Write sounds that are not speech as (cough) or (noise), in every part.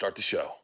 Start the show.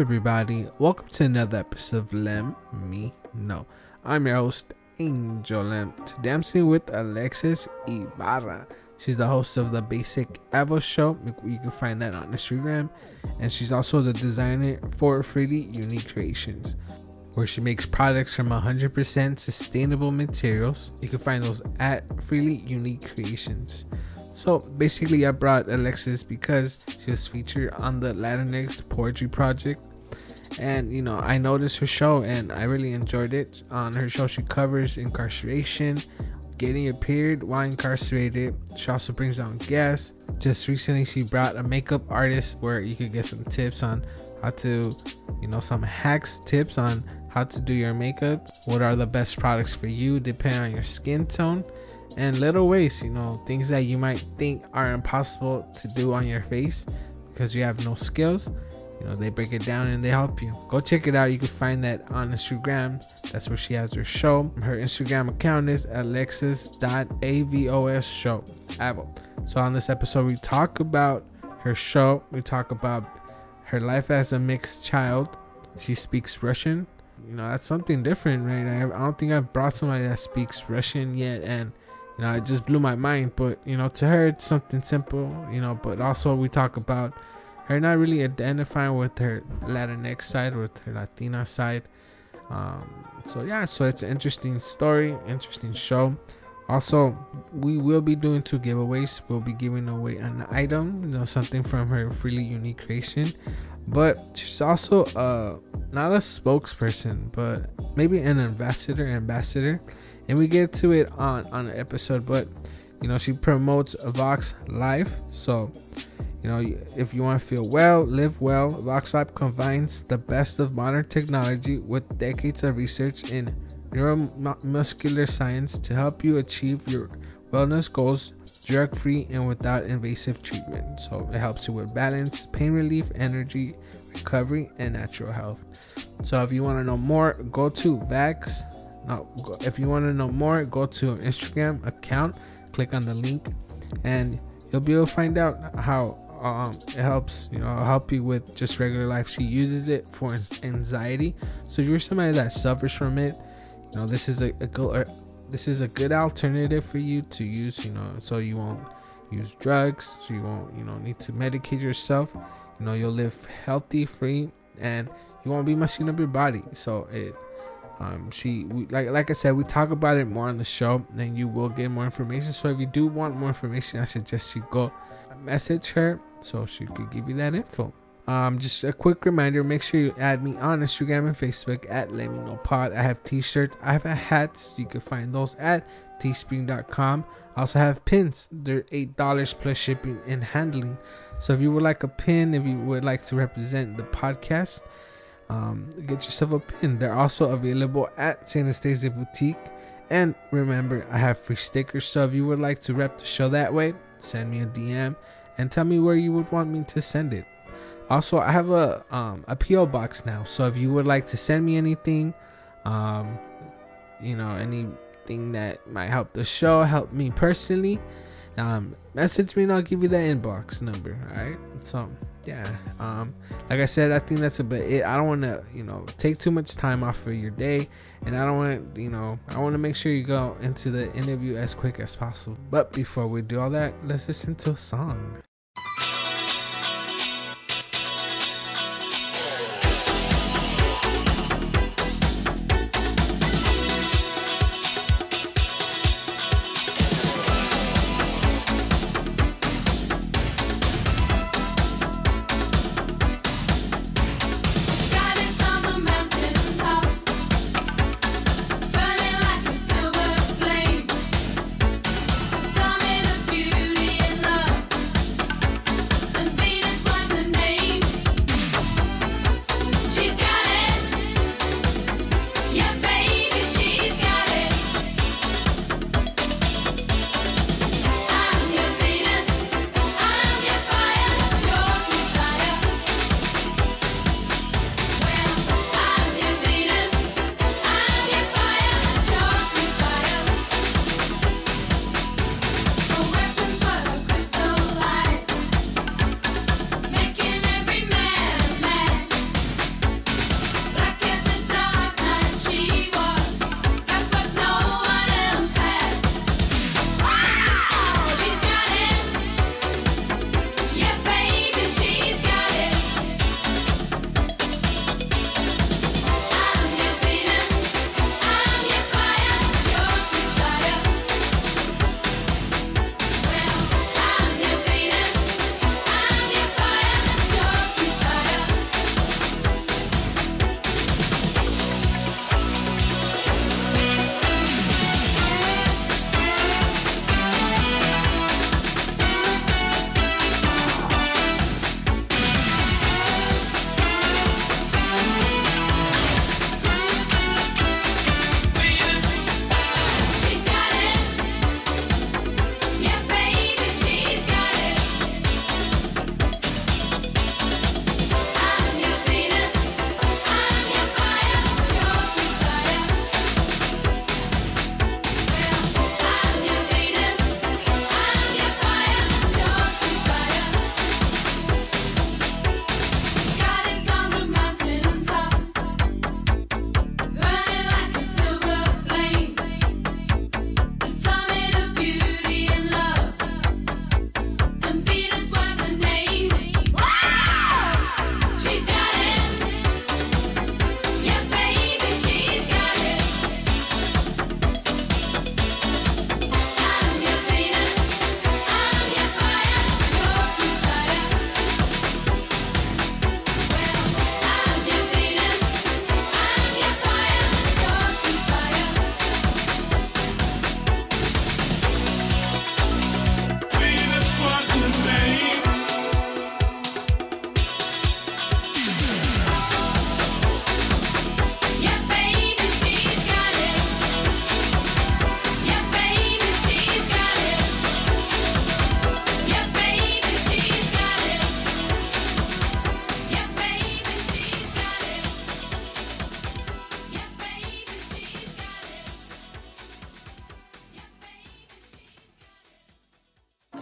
Everybody? Welcome to another episode of Lem Me Know. I'm your host, Angel Lem. Today I'm sitting with Alexis Ibarra. She's the host of the Basic Evo Show. You can find that on Instagram. And she's also the designer for Freely Unique Creations, where she makes products from 100% sustainable materials. You can find those at Freely Unique Creations. So basically, I brought Alexis because she was featured on the Latinx Poetry Project. And you know, I noticed her show and I really enjoyed it. On her show, she covers incarceration, getting a period while incarcerated. She also brings on guests. Just recently, she brought a makeup artist where you could get some tips on how to, you know, some hacks, tips on how to do your makeup. What are the best products for you, depending on your skin tone and little ways, you know, things that you might think are impossible to do on your face because you have no skills. You know, they break it down and they help you. Go check it out. You can find that on Instagram. That's where she has her show. Her Instagram account is alexis.avos show. So on this episode, we talk about her show. We talk about her life as a mixed child. She speaks Russian. You know, that's something different, right? I, I don't think I've brought somebody that speaks Russian yet. And you know, it just blew my mind. But you know, to her, it's something simple. You know, but also we talk about her not really identifying with her Latinx side, with her Latina side. Um, so yeah, so it's an interesting story, interesting show. Also, we will be doing two giveaways. We'll be giving away an item, you know, something from her freely unique creation. But she's also uh not a spokesperson, but maybe an ambassador, ambassador and we get to it on on an episode but you know she promotes vox life so you know if you want to feel well live well vox combines the best of modern technology with decades of research in neuromuscular science to help you achieve your wellness goals drug free and without invasive treatment. So it helps you with balance pain relief energy recovery and natural health. So if you want to know more go to vax now, if you want to know more, go to Instagram account, click on the link, and you'll be able to find out how um, it helps. You know, help you with just regular life. She uses it for anxiety. So if you're somebody that suffers from it, you know, this is a, a good this is a good alternative for you to use. You know, so you won't use drugs. So you won't you know need to medicate yourself. You know, you'll live healthy, free, and you won't be messing up your body. So it um, she we, like like I said, we talk about it more on the show, and you will get more information. So if you do want more information, I suggest you go message her so she could give you that info. Um, just a quick reminder: make sure you add me on Instagram and Facebook at Let Me Know Pod. I have T-shirts, I have hats. You can find those at teespring.com. I also have pins. They're eight dollars plus shipping and handling. So if you would like a pin, if you would like to represent the podcast, um, get yourself a pin. They're also available at St. Anastasia Boutique. And remember, I have free stickers. So if you would like to rep the show that way, send me a DM and tell me where you would want me to send it. Also, I have a um, a PO box now. So if you would like to send me anything, um, you know, anything that might help the show, help me personally, um, message me and I'll give you the inbox number. All right. So yeah, um, like I said, I think that's about it. I don't want to, you know, take too much time off of your day, and I don't want you know, I want to make sure you go into the interview as quick as possible. But before we do all that, let's listen to a song.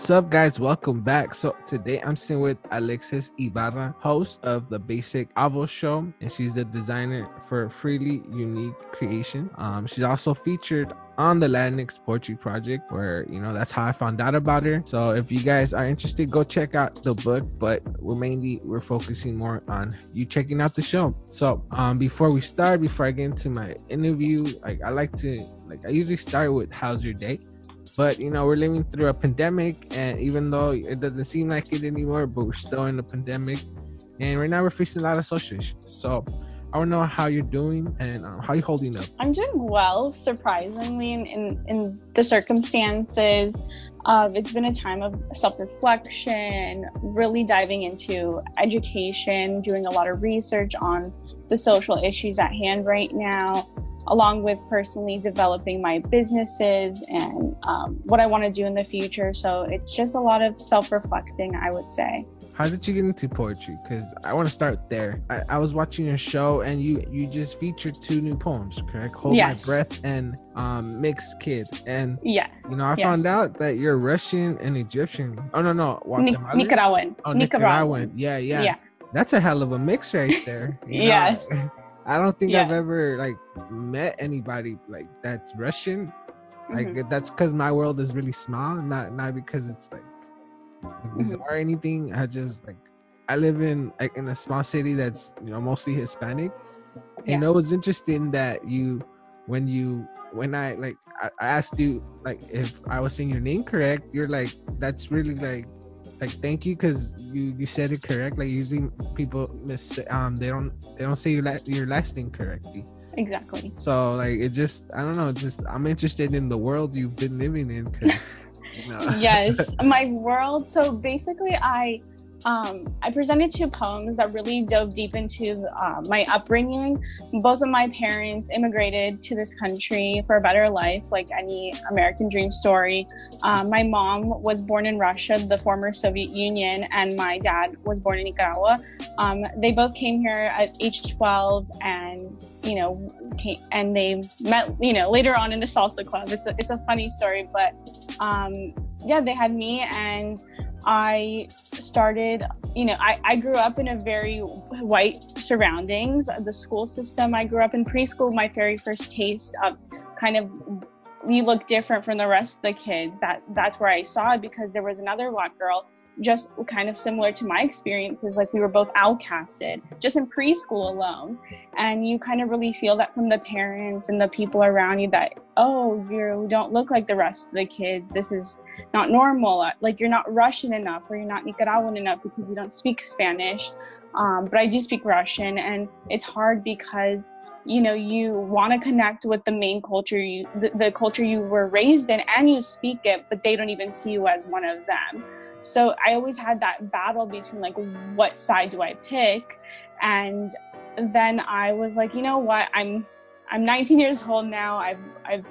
What's up, guys? Welcome back. So today I'm sitting with Alexis Ibarra, host of the Basic Avo Show, and she's the designer for Freely Unique Creation. Um, she's also featured on the Latinx Poetry Project, where you know that's how I found out about her. So if you guys are interested, go check out the book. But we're mainly we're focusing more on you checking out the show. So um, before we start, before I get into my interview, like I like to like I usually start with how's your day but you know, we're living through a pandemic, and even though it doesn't seem like it anymore, but we're still in a pandemic, and right now we're facing a lot of social issues. So I to know how you're doing and uh, how you're holding up. I'm doing well, surprisingly, in in, in the circumstances. Um, it's been a time of self-reflection, really diving into education, doing a lot of research on the social issues at hand right now along with personally developing my businesses and um, what I want to do in the future. So it's just a lot of self reflecting, I would say. How did you get into poetry? Because I want to start there. I, I, was watching your show and you you just featured two new poems, correct? Hold yes. My Breath and um, Mixed Kid. And yeah, you know, I yes. found out that you're Russian and Egyptian. Oh no, no, Nicaraguan. Oh, Nicaraguan. Nicaraguan. Yeah, yeah, yeah. That's a hell of a mix right there. (laughs) yes. I don't think yes. I've ever like met anybody like that's Russian. Like mm-hmm. that's because my world is really small, not not because it's like bizarre mm-hmm. or anything. I just like I live in like in a small city that's you know mostly Hispanic. Yeah. You know, it's interesting that you when you when I like I asked you like if I was saying your name correct, you're like that's really like like thank you because you you said it correct. Like usually people miss um they don't they don't say your la- your last name correctly. Exactly. So like it just i don't know just i'm interested in the world you've been living in you know. (laughs) yes (laughs) my world so basically i um, I presented two poems that really dove deep into uh, my upbringing. Both of my parents immigrated to this country for a better life, like any American dream story. Um, my mom was born in Russia, the former Soviet Union, and my dad was born in Nicaragua. Um, they both came here at age 12, and you know, came, and they met, you know, later on in the salsa club. It's a, it's a funny story, but um, yeah, they had me and I started, you know, I, I grew up in a very white surroundings. The school system, I grew up in preschool, my very first taste of kind of you look different from the rest of the kids. That that's where I saw it because there was another black girl just kind of similar to my experiences like we were both outcasted just in preschool alone. And you kind of really feel that from the parents and the people around you that oh you don't look like the rest of the kids this is not normal. Like you're not russian enough or you're not nicaraguan enough because you don't speak spanish. Um, but i do speak russian and it's hard because you know you want to connect with the main culture you the, the culture you were raised in and you speak it but they don't even see you as one of them so I always had that battle between like, what side do I pick? And then I was like, you know what? I'm I'm 19 years old now. I've I've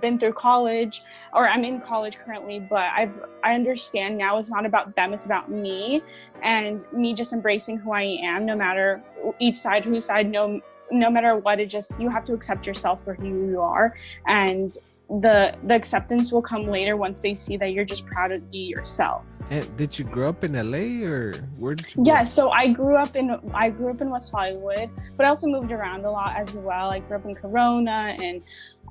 been through college or I'm in college currently, but I've I understand now it's not about them, it's about me and me just embracing who I am no matter each side whose side no no matter what it just you have to accept yourself for who you are and the the acceptance will come later once they see that you're just proud to be yourself and did you grow up in LA or where did you? Yeah, so I grew up in I grew up in West Hollywood, but I also moved around a lot as well. I grew up in Corona and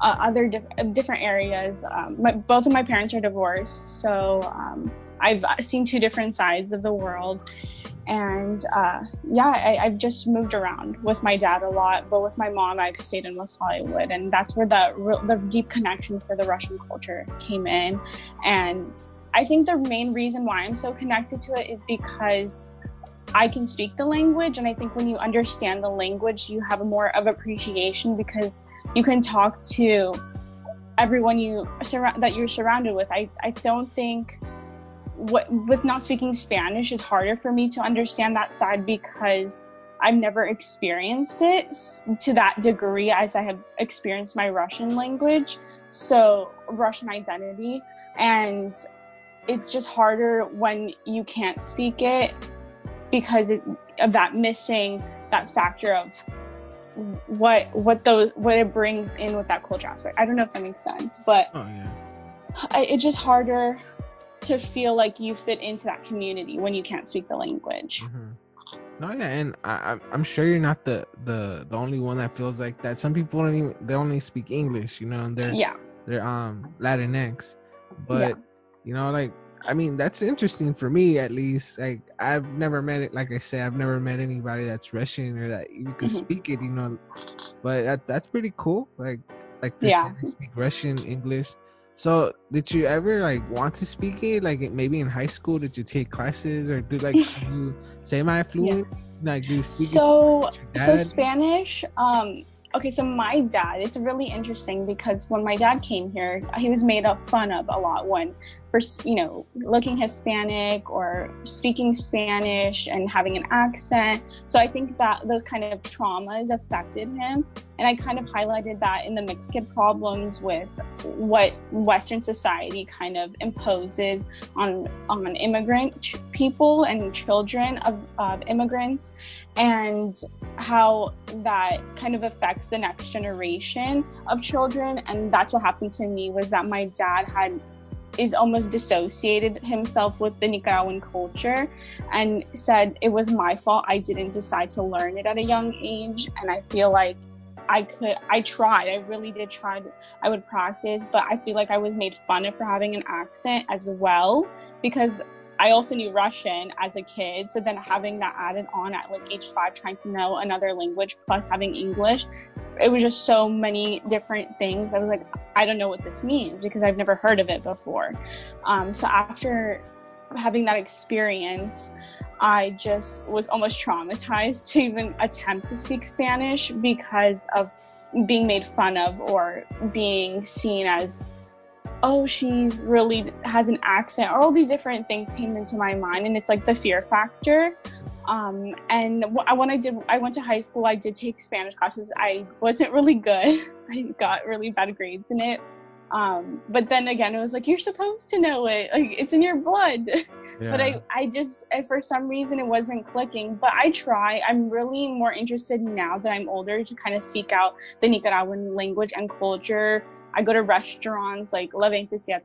uh, other diff- different areas. Um, my, both of my parents are divorced, so um, I've seen two different sides of the world. And uh, yeah, I, I've just moved around with my dad a lot, but with my mom, I've stayed in West Hollywood, and that's where the the deep connection for the Russian culture came in. And I think the main reason why I'm so connected to it is because I can speak the language. And I think when you understand the language, you have more of appreciation because you can talk to everyone you that you're surrounded with. I, I don't think what with not speaking Spanish, it's harder for me to understand that side because I've never experienced it to that degree as I have experienced my Russian language. So Russian identity. And it's just harder when you can't speak it because it, of that missing that factor of what what those what it brings in with that culture aspect. I don't know if that makes sense, but oh, yeah. it's just harder to feel like you fit into that community when you can't speak the language. Mhm. No, yeah, and I, I'm- I'm sure you're not the, the the only one that feels like that. Some people don't even they only speak English, you know, and they're Yeah. they're um Latinx, but Yeah. You know, like I mean, that's interesting for me at least. Like I've never met it. Like I said, I've never met anybody that's Russian or that you could Mhm. speak it. You know, but that that's pretty cool. Like like they Yeah. they speak Russian, English. So did you ever like want to speak it? Like maybe in high school, did you take classes or do like (laughs) you semi fluent? Like do you speak So so? Spanish. Um, okay, so my dad. It's really interesting because when my dad came here, he was made up fun of a lot when, for you know, looking Hispanic or speaking Spanish and having an accent. So I think that those kind of traumas affected him, and I kind of highlighted that in the mixed kid problems with what Western society kind of imposes on on immigrant ch- people and children of, of immigrants and how that kind of affects the next generation of children and that's what happened to me was that my dad had is almost dissociated himself with the Nicaraguan culture and said it was my fault. I didn't decide to learn it at a young age. And I feel like I could I tried. I really did try I would practice but I feel like I was made fun of for having an accent as well because I also knew Russian as a kid. So then having that added on at like age five, trying to know another language plus having English, it was just so many different things. I was like, I don't know what this means because I've never heard of it before. Um, so after having that experience, I just was almost traumatized to even attempt to speak Spanish because of being made fun of or being seen as oh she's really has an accent or all these different things came into my mind and it's like the fear factor. Um, and when i did i went to high school i did take spanish classes. I wasn't really good. (laughs) I got really bad grades in it. Um, but then again it was like you're supposed to know it. Like it's in your blood. (laughs) But I, I just I, for some reason it wasn't clicking. But i try. I'm really more interested now that i'm older to kind of seek out the nicaraguan language and culture i go to restaurants like la 27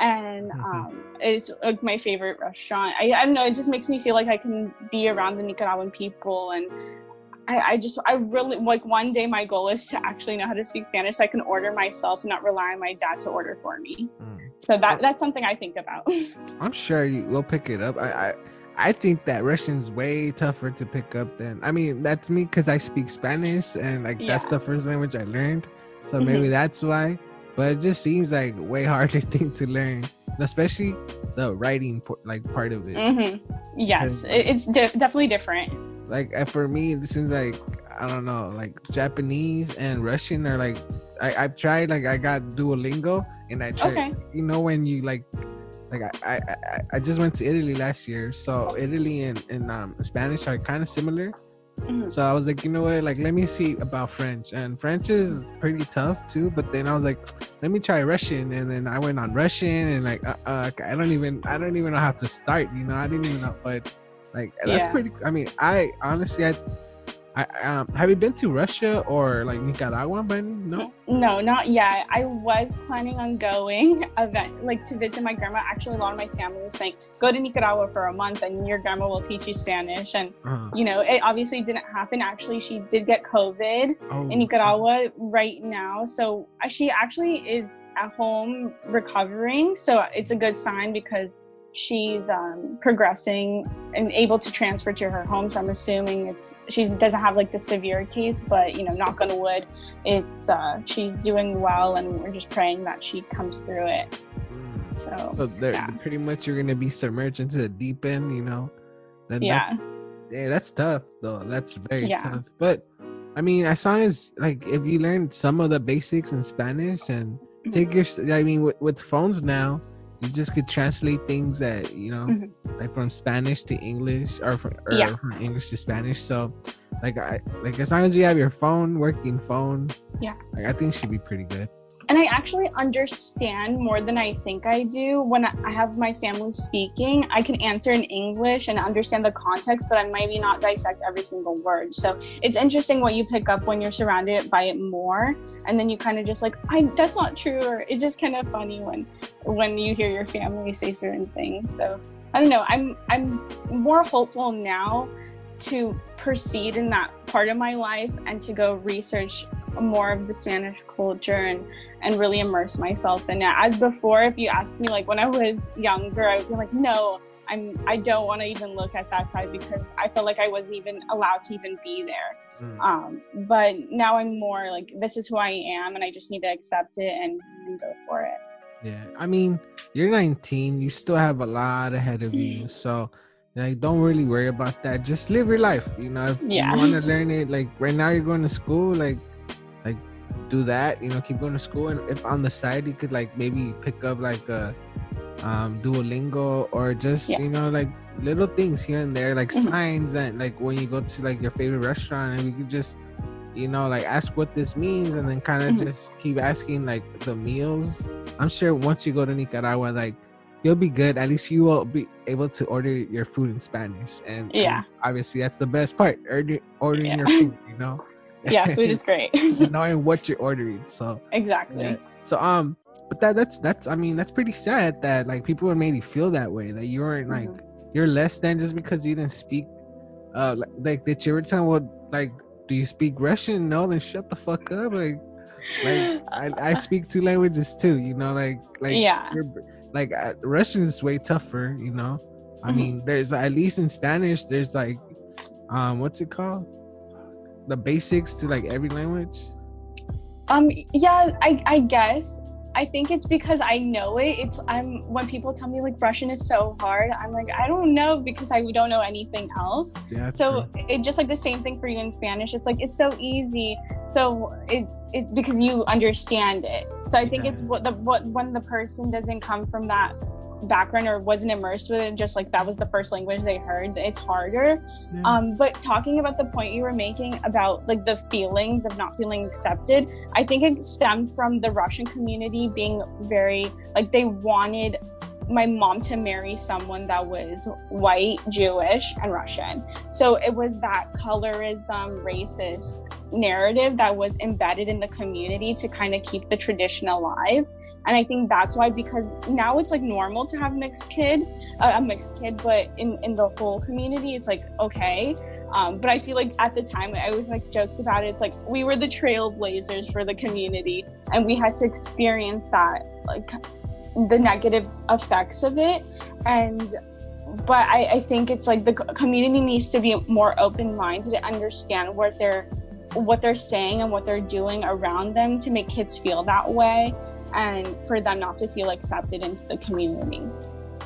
and Mhm. um, it's like my favorite restaurant I, I don't know it just makes me feel like i can be around the nicaraguan people and I, I just I really like one day my goal is to actually know how to speak Spanish so I can order myself and not rely on my dad to order for me. Mm. So that that's something I think about. (laughs) I'm sure you will pick it up. I, I I think that Russian's way tougher to pick up than I mean that's me because I speak Spanish and like that's the first language I learned, so maybe that's why. But it just seems like way harder (laughs) thing to learn, especially the writing like part of it. hmm Yes, it's de- definitely different. Like uh, for me, it seems like I don't know, like Japanese and Russian are like I I've tried like I got Duolingo and I tried Okay. you know when you like like I, I I- I just went to Italy last year, so Italy and, and um Spanish are kind of similar. Mhm. So I was like, you know what, like let me see about French, and French is pretty tough too. But then I was like, let me try Russian, and then I went on Russian, and like uh, uh I don't even I don't even know how to start. You know, I didn't even know, but like that's pretty. I mean, I honestly I. I, um, have you been to Russia or like Nicaragua any? No. No, not yet. I was planning on going (laughs) event like to visit my grandma. Actually, a lot of my family was saying, go to Nicaragua for a month and your grandma will teach you Spanish. And Uh-huh. you know, it obviously didn't happen. Actually, she did get COVID Oh, in Nicaragua right now. So uh, she actually is at home recovering. So it's a good sign because she's um, progressing and able to transfer to her home. So I'm assuming it's she doesn't have like the severe case, but you know, knock on wood, it's uh, she's doing well, and we're just praying that she comes through it. So So they're Yeah. pretty much you're gonna be submerged into the deep end, you know. Then yeah, that's, yeah, that's tough though. That's very Yeah. tough. But I mean, as long as like if you learn some of the basics in Spanish and take your, I mean, with, with phones now, you just could translate things that you know, Mhm. like from Spanish to English or from, or Yeah. from English to Spanish. So, like I like as long as you have your phone working phone, Yeah. like I think should be pretty good. And I actually understand more than I think I do when I have my family speaking. I can answer in English and understand the context, but I maybe not dissect every single word. So it's interesting what you pick up when you're surrounded by it more, and then you kind of just like, I that's not true, or it's just kind of funny when when you hear your family say certain things. So I don't know. I'm I'm more hopeful now to proceed in that part of my life and to go research more of the Spanish culture and and really immerse myself in it. As before, if you asked me like when I was younger, I would be like, no, I'm I don't want to even look at that side because I felt like I wasn't even allowed to even be there. Mm. Um, but now I'm more like this is who I am and I just need to accept it and, and go for it. Yeah. I mean, you're 19, you still have a lot ahead of you. (laughs) So like don't really worry about that. Just live your life. You know, if yeah. you want to learn it, like right now you're going to school, like like do that. You know, keep going to school, and if on the side you could like maybe pick up like a um Duolingo or just yeah. you know like little things here and there, like mm-hmm. signs and like when you go to like your favorite restaurant, and you could just you know like ask what this means, and then kind of mm-hmm. just keep asking like the meals. I'm sure once you go to Nicaragua, like you'll be good. At least you will be able to order your food in Spanish, and yeah, and obviously that's the best part. Ordering, ordering yeah. your food, you know. Yeah, (laughs) food is great. knowing what you're ordering, so exactly. Yeah. So um, but that that's that's I mean that's pretty sad that like people made you feel that way that you weren't like mm-hmm. you're less than just because you didn't speak. Uh, like, like did you ever tell what like do you speak Russian? No, then shut the fuck up. Like, like I, I (laughs) speak two languages too. You know, like like yeah like uh, Russian is way tougher, you know. I mm-hmm. mean, there's at least in Spanish, there's like, um, what's it called? The basics to like every language. Um, yeah, I I guess I think it's because I know it. It's I'm when people tell me like Russian is so hard, I'm like I don't know because I don't know anything else. Yeah, so true. it just like the same thing for you in Spanish. It's like it's so easy. So it it because you understand it. So I think yeah. it's what the what when the person doesn't come from that background or wasn't immersed with it just like that was the first language they heard it's harder yeah. um but talking about the point you were making about like the feelings of not feeling accepted i think it stemmed from the russian community being very like they wanted my mom to marry someone that was white, Jewish, and Russian. So it was that colorism, racist narrative that was embedded in the community to kind of keep the tradition alive. And I think that's why, because now it's like normal to have mixed kid, uh, a mixed kid, but in, in the whole community, it's like, okay. Um, but I feel like at the time, I always make jokes about it. It's like we were the trailblazers for the community, and we had to experience that, like the negative effects of it. And but I, I think it's like the community needs to be more open minded to understand what they're what they're saying and what they're doing around them to make kids feel that way and for them not to feel accepted into the community.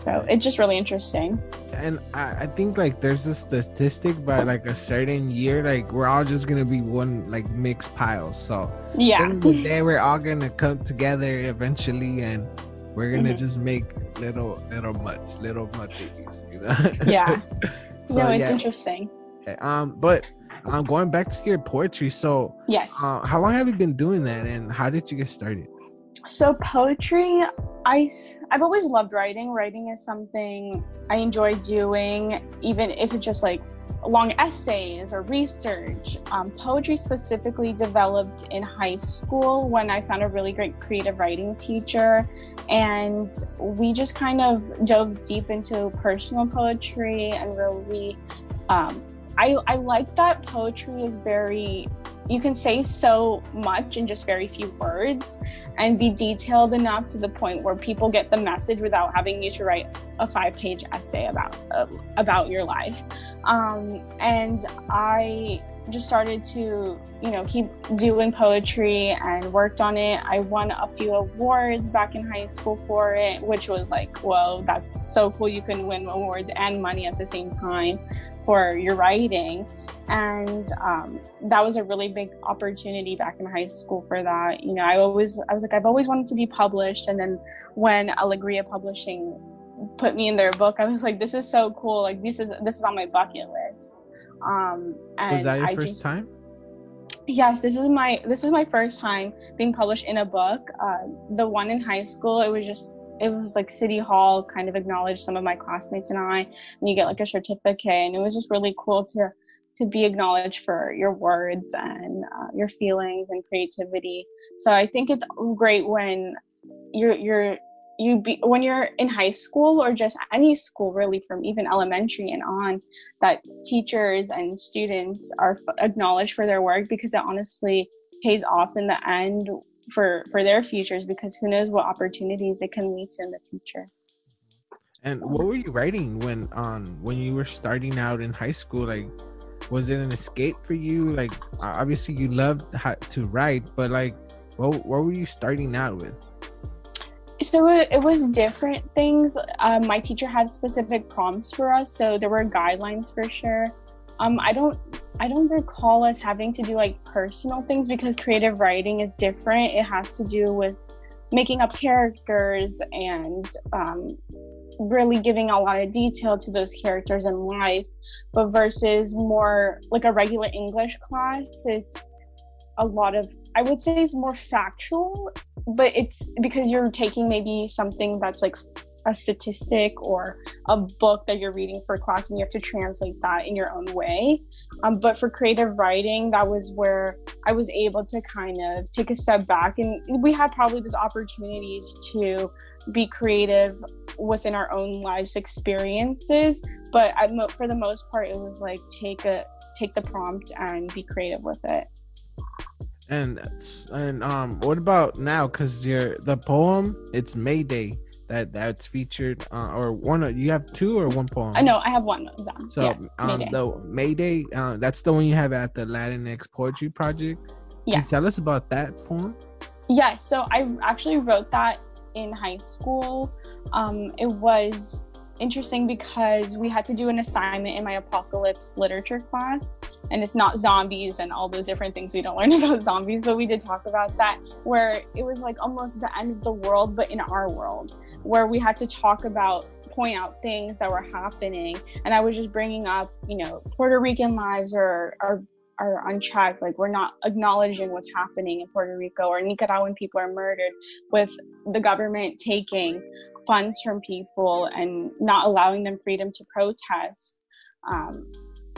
So it's just really interesting. And I, I think like there's a statistic by like a certain year, like we're all just gonna be one like mixed pile. So yeah, the day we're all gonna come together eventually and we're gonna mm-hmm. just make little little mutts, little mutt babies, you know? (laughs) Yeah. so, no, it's yeah. interesting. Um, but um, going back to your poetry, so yes, uh, how long have you been doing that, and how did you get started? So poetry, I I've always loved writing. Writing is something I enjoy doing, even if it's just like long essays or research. Um, poetry specifically developed in high school when I found a really great creative writing teacher, and we just kind of dove deep into personal poetry and really. Um, I, I like that poetry is very you can say so much in just very few words and be detailed enough to the point where people get the message without having you to write a five page essay about uh, about your life. Um, and i just started to you know keep doing poetry and worked on it. I won a few awards back in high school for it which was like whoa that's so cool you can win awards and money at the same time for your writing. And um, that was a really big opportunity back in high school for that. You know i always i was like i've always wanted to be published. And then when Alegria publishing put me in their book i was like this is so cool. Like this is this is on my bucket list. Um and was that your I first just, time? Yes this is my this is my first time being published in a book. Uh, the one in high school it was just it was like city hall kind of acknowledged some of my classmates and i and you get like a certificate and it was just really cool to to be acknowledged for your words and uh, your feelings and creativity. So i think it's great when you're you're you be when you're in high school or just any school really from even elementary and on that teachers and students are acknowledged for their work because it honestly pays off in the end for for their futures because who knows what opportunities it can lead to in the future. And what were you writing when um when you were starting out in high school? Like was it an escape for you? Like obviously you loved to write but like what, what were you starting out with? So it, was different things. Um, my teacher had specific prompts for us so there were guidelines for sure um, i don't i don't recall us having to do like personal things because creative writing is different. It has to do with making up characters and um, really giving a lot of detail to those characters in life. But versus more like a regular english class it's a lot of i would say it's more factual but it's because you're taking maybe something that's like a statistic or a book that you're reading for class and you have to translate that in your own way. Um, but for creative writing that was where i was able to kind of take a step back. And we had probably those opportunities to be creative within our own lives experiences. But I, for the most part it was like take a take the prompt and be creative with it. And and um, what about now? Cause your the poem, it's Mayday that that's featured, uh, or one. You have two or one poem? I know I have one of them. So yes, um, Mayday. the Mayday, uh, that's the one you have at the Latinx Poetry Project. Yeah. Tell us about that poem. Yeah. So I actually wrote that in high school. Um, it was interesting because we had to do an assignment in my apocalypse literature class and it's not zombies and all those different things we don't (laughs) learn about zombies but we did talk about that where it was like almost the end of the world but in our world where we had to talk about point out things that were happening. And i was just bringing up you know puerto rican lives are are are unchecked. Like we're not acknowledging what's happening in puerto rico or nicaraguan people are murdered with the government taking funds from people and not allowing them freedom to protest um,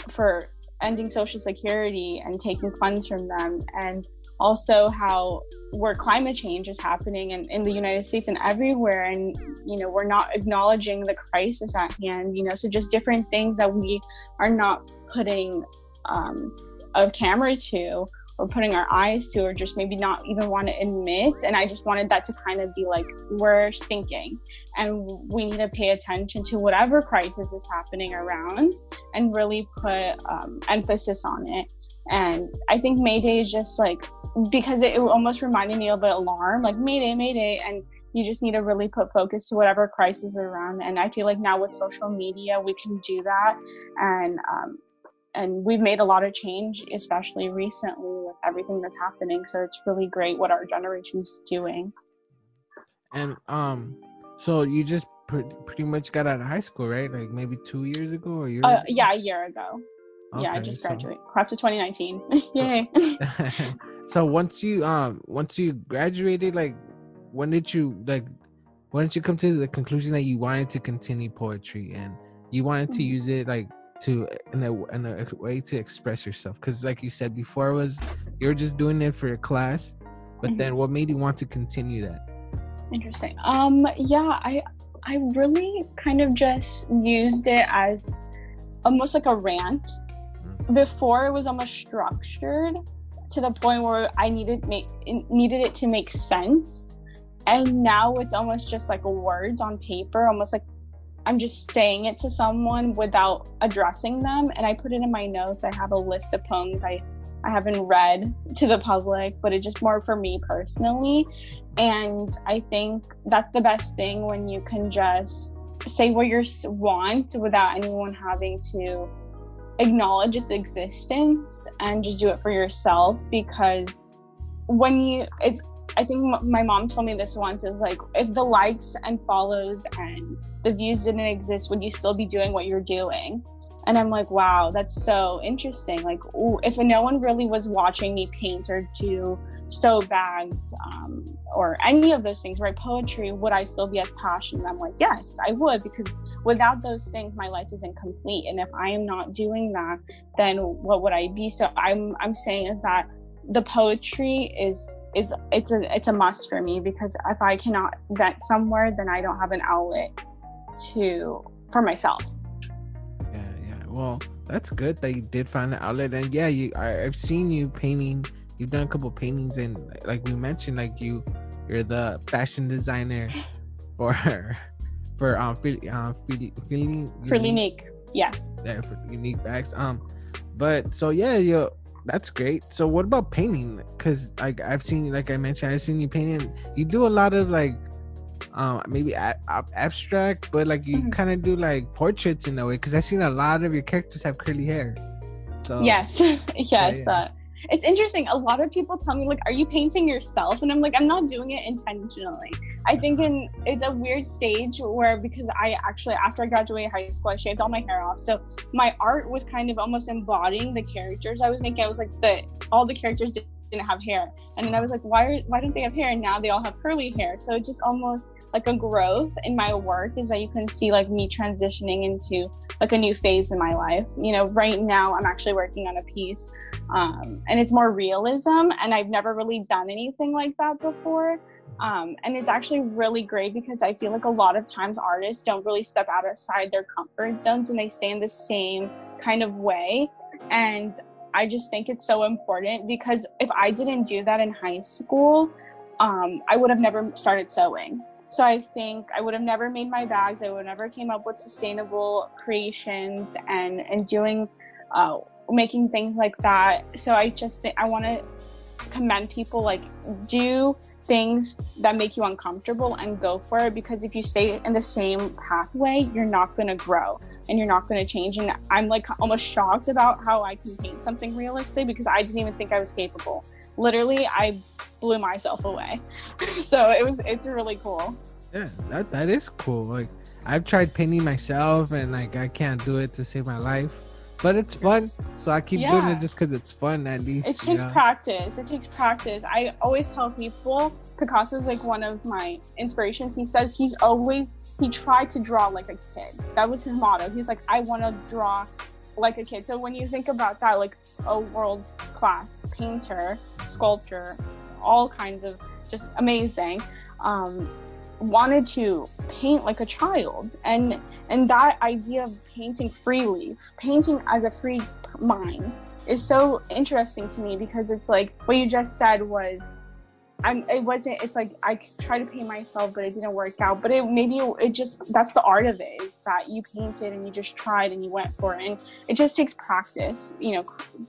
for ending social security and taking funds from them. And also how where climate change is happening in, in the united states and everywhere. And you know we're not acknowledging the crisis at hand you know so just different things that we are not putting um, a camera to or putting our eyes to or just maybe not even want to admit. And i just wanted that to kind of be like we're thinking and we need to pay attention to whatever crisis is happening around and really put um, emphasis on it and i think mayday is just like because it, it almost reminded me of an alarm like mayday mayday and you just need to really put focus to whatever crisis is around and i feel like now with social media we can do that. And um, and we've made a lot of change especially recently with everything that's happening. So it's really great what our generation's doing. And um so you just pretty much got out of high school right? Like maybe two years ago or year uh, yeah a year ago okay, yeah i just graduated so... class of 2019 yay (laughs) so once you um once you graduated like when did you like when did you come to the conclusion that you wanted to continue poetry and you wanted to mm-hmm. use it like to in a, in a way to express yourself because like you said before was you're just doing it for your class but mm-hmm. then what made you want to continue that interesting um yeah i i really kind of just used it as almost like a rant. Before it was almost structured to the point where i needed make needed it to make sense and now it's almost just like words on paper almost like I'm just saying it to someone without addressing them. And I put it in my notes. I have a list of poems I, I haven't read to the public, but it's just more for me personally. And I think that's the best thing when you can just say what you want without anyone having to acknowledge its existence and just do it for yourself because when you it's I think my mom told me this once. It was like, if the likes and follows and the views didn't exist, would you still be doing what you're doing? And i'm like wow that's so interesting. Like ooh, if no one really was watching me paint or do sew bags um, or any of those things write poetry would i still be as passionate? I'm like yes i would because without those things my life isn't complete. And if i am not doing that then what would i be? So i'm i'm saying is that the poetry is is it's a it's a must for me because if i cannot vent somewhere then i don't have an outlet to for myself well, that's good that you did find an outlet. And yeah, you I, have seen you painting. You've done a couple paintings, and like we mentioned, like you, you're the fashion designer (laughs) for for um feeling um feeling for unique. Yes. Yeah, for unique bags. Um, but so yeah, you that's great. So what about painting? Because like I've seen, like I mentioned, I've seen you painting. You do a lot of like um maybe a- abstract but like you mm-hmm. kind of do like portraits in a way because i've seen a lot of your characters have curly hair. So yes. (laughs) Yes yeah, it's interesting a lot of people tell me like are you painting yourself? And i'm like i'm not doing it intentionally. I think in it's a weird stage where because i actually after i graduated high school i shaved all my hair off. So my art was kind of almost embodying the characters i was making. I was like the all the characters did didn't have hair. And then i was like why are, why don't they have hair? And now they all have curly hair. So it's just almost like a growth in my work is that you can see like me transitioning into like a new phase in my life. You know right now i'm actually working on a piece um, and it's more realism and i've never really done anything like that before. Um, and it's actually really great because i feel like a lot of times artists don't really step outside their comfort zones and they stay in the same kind of way. And I just think it's so important because if I didn't do that in high school, um, I would have never started sewing. So I think I would have never made my bags. I would never came up with sustainable creations and and doing, uh, making things like that. So I just think I want to commend people like do things that make you uncomfortable and go for it because if you stay in the same pathway you're not going to grow and you're not going to change. And i'm like almost shocked about how i can paint something realistic because i didn't even think i was capable. Literally i blew myself away. (laughs) So it was it's really cool. Yeah that, that is cool. Like i've tried painting myself and like i can't do it to save my life but it's fun. So i keep yeah. doing it just because it's fun at least it takes practice. It takes practice. I always tell people picasso's like one of my inspirations. He says he's always he tried to draw like a kid. That was his motto. He's like i want to draw like a kid. So when you think about that like a world class painter sculptor all kinds of just amazing um, wanted to paint like a child. And and that idea of painting freely painting as a free mind is so interesting to me because it's like what you just said was I'm, it wasn't it's like i tried to paint myself but it didn't work out. But it maybe it just that's the art of it is that you painted and you just tried and you went for it. And it just takes practice you know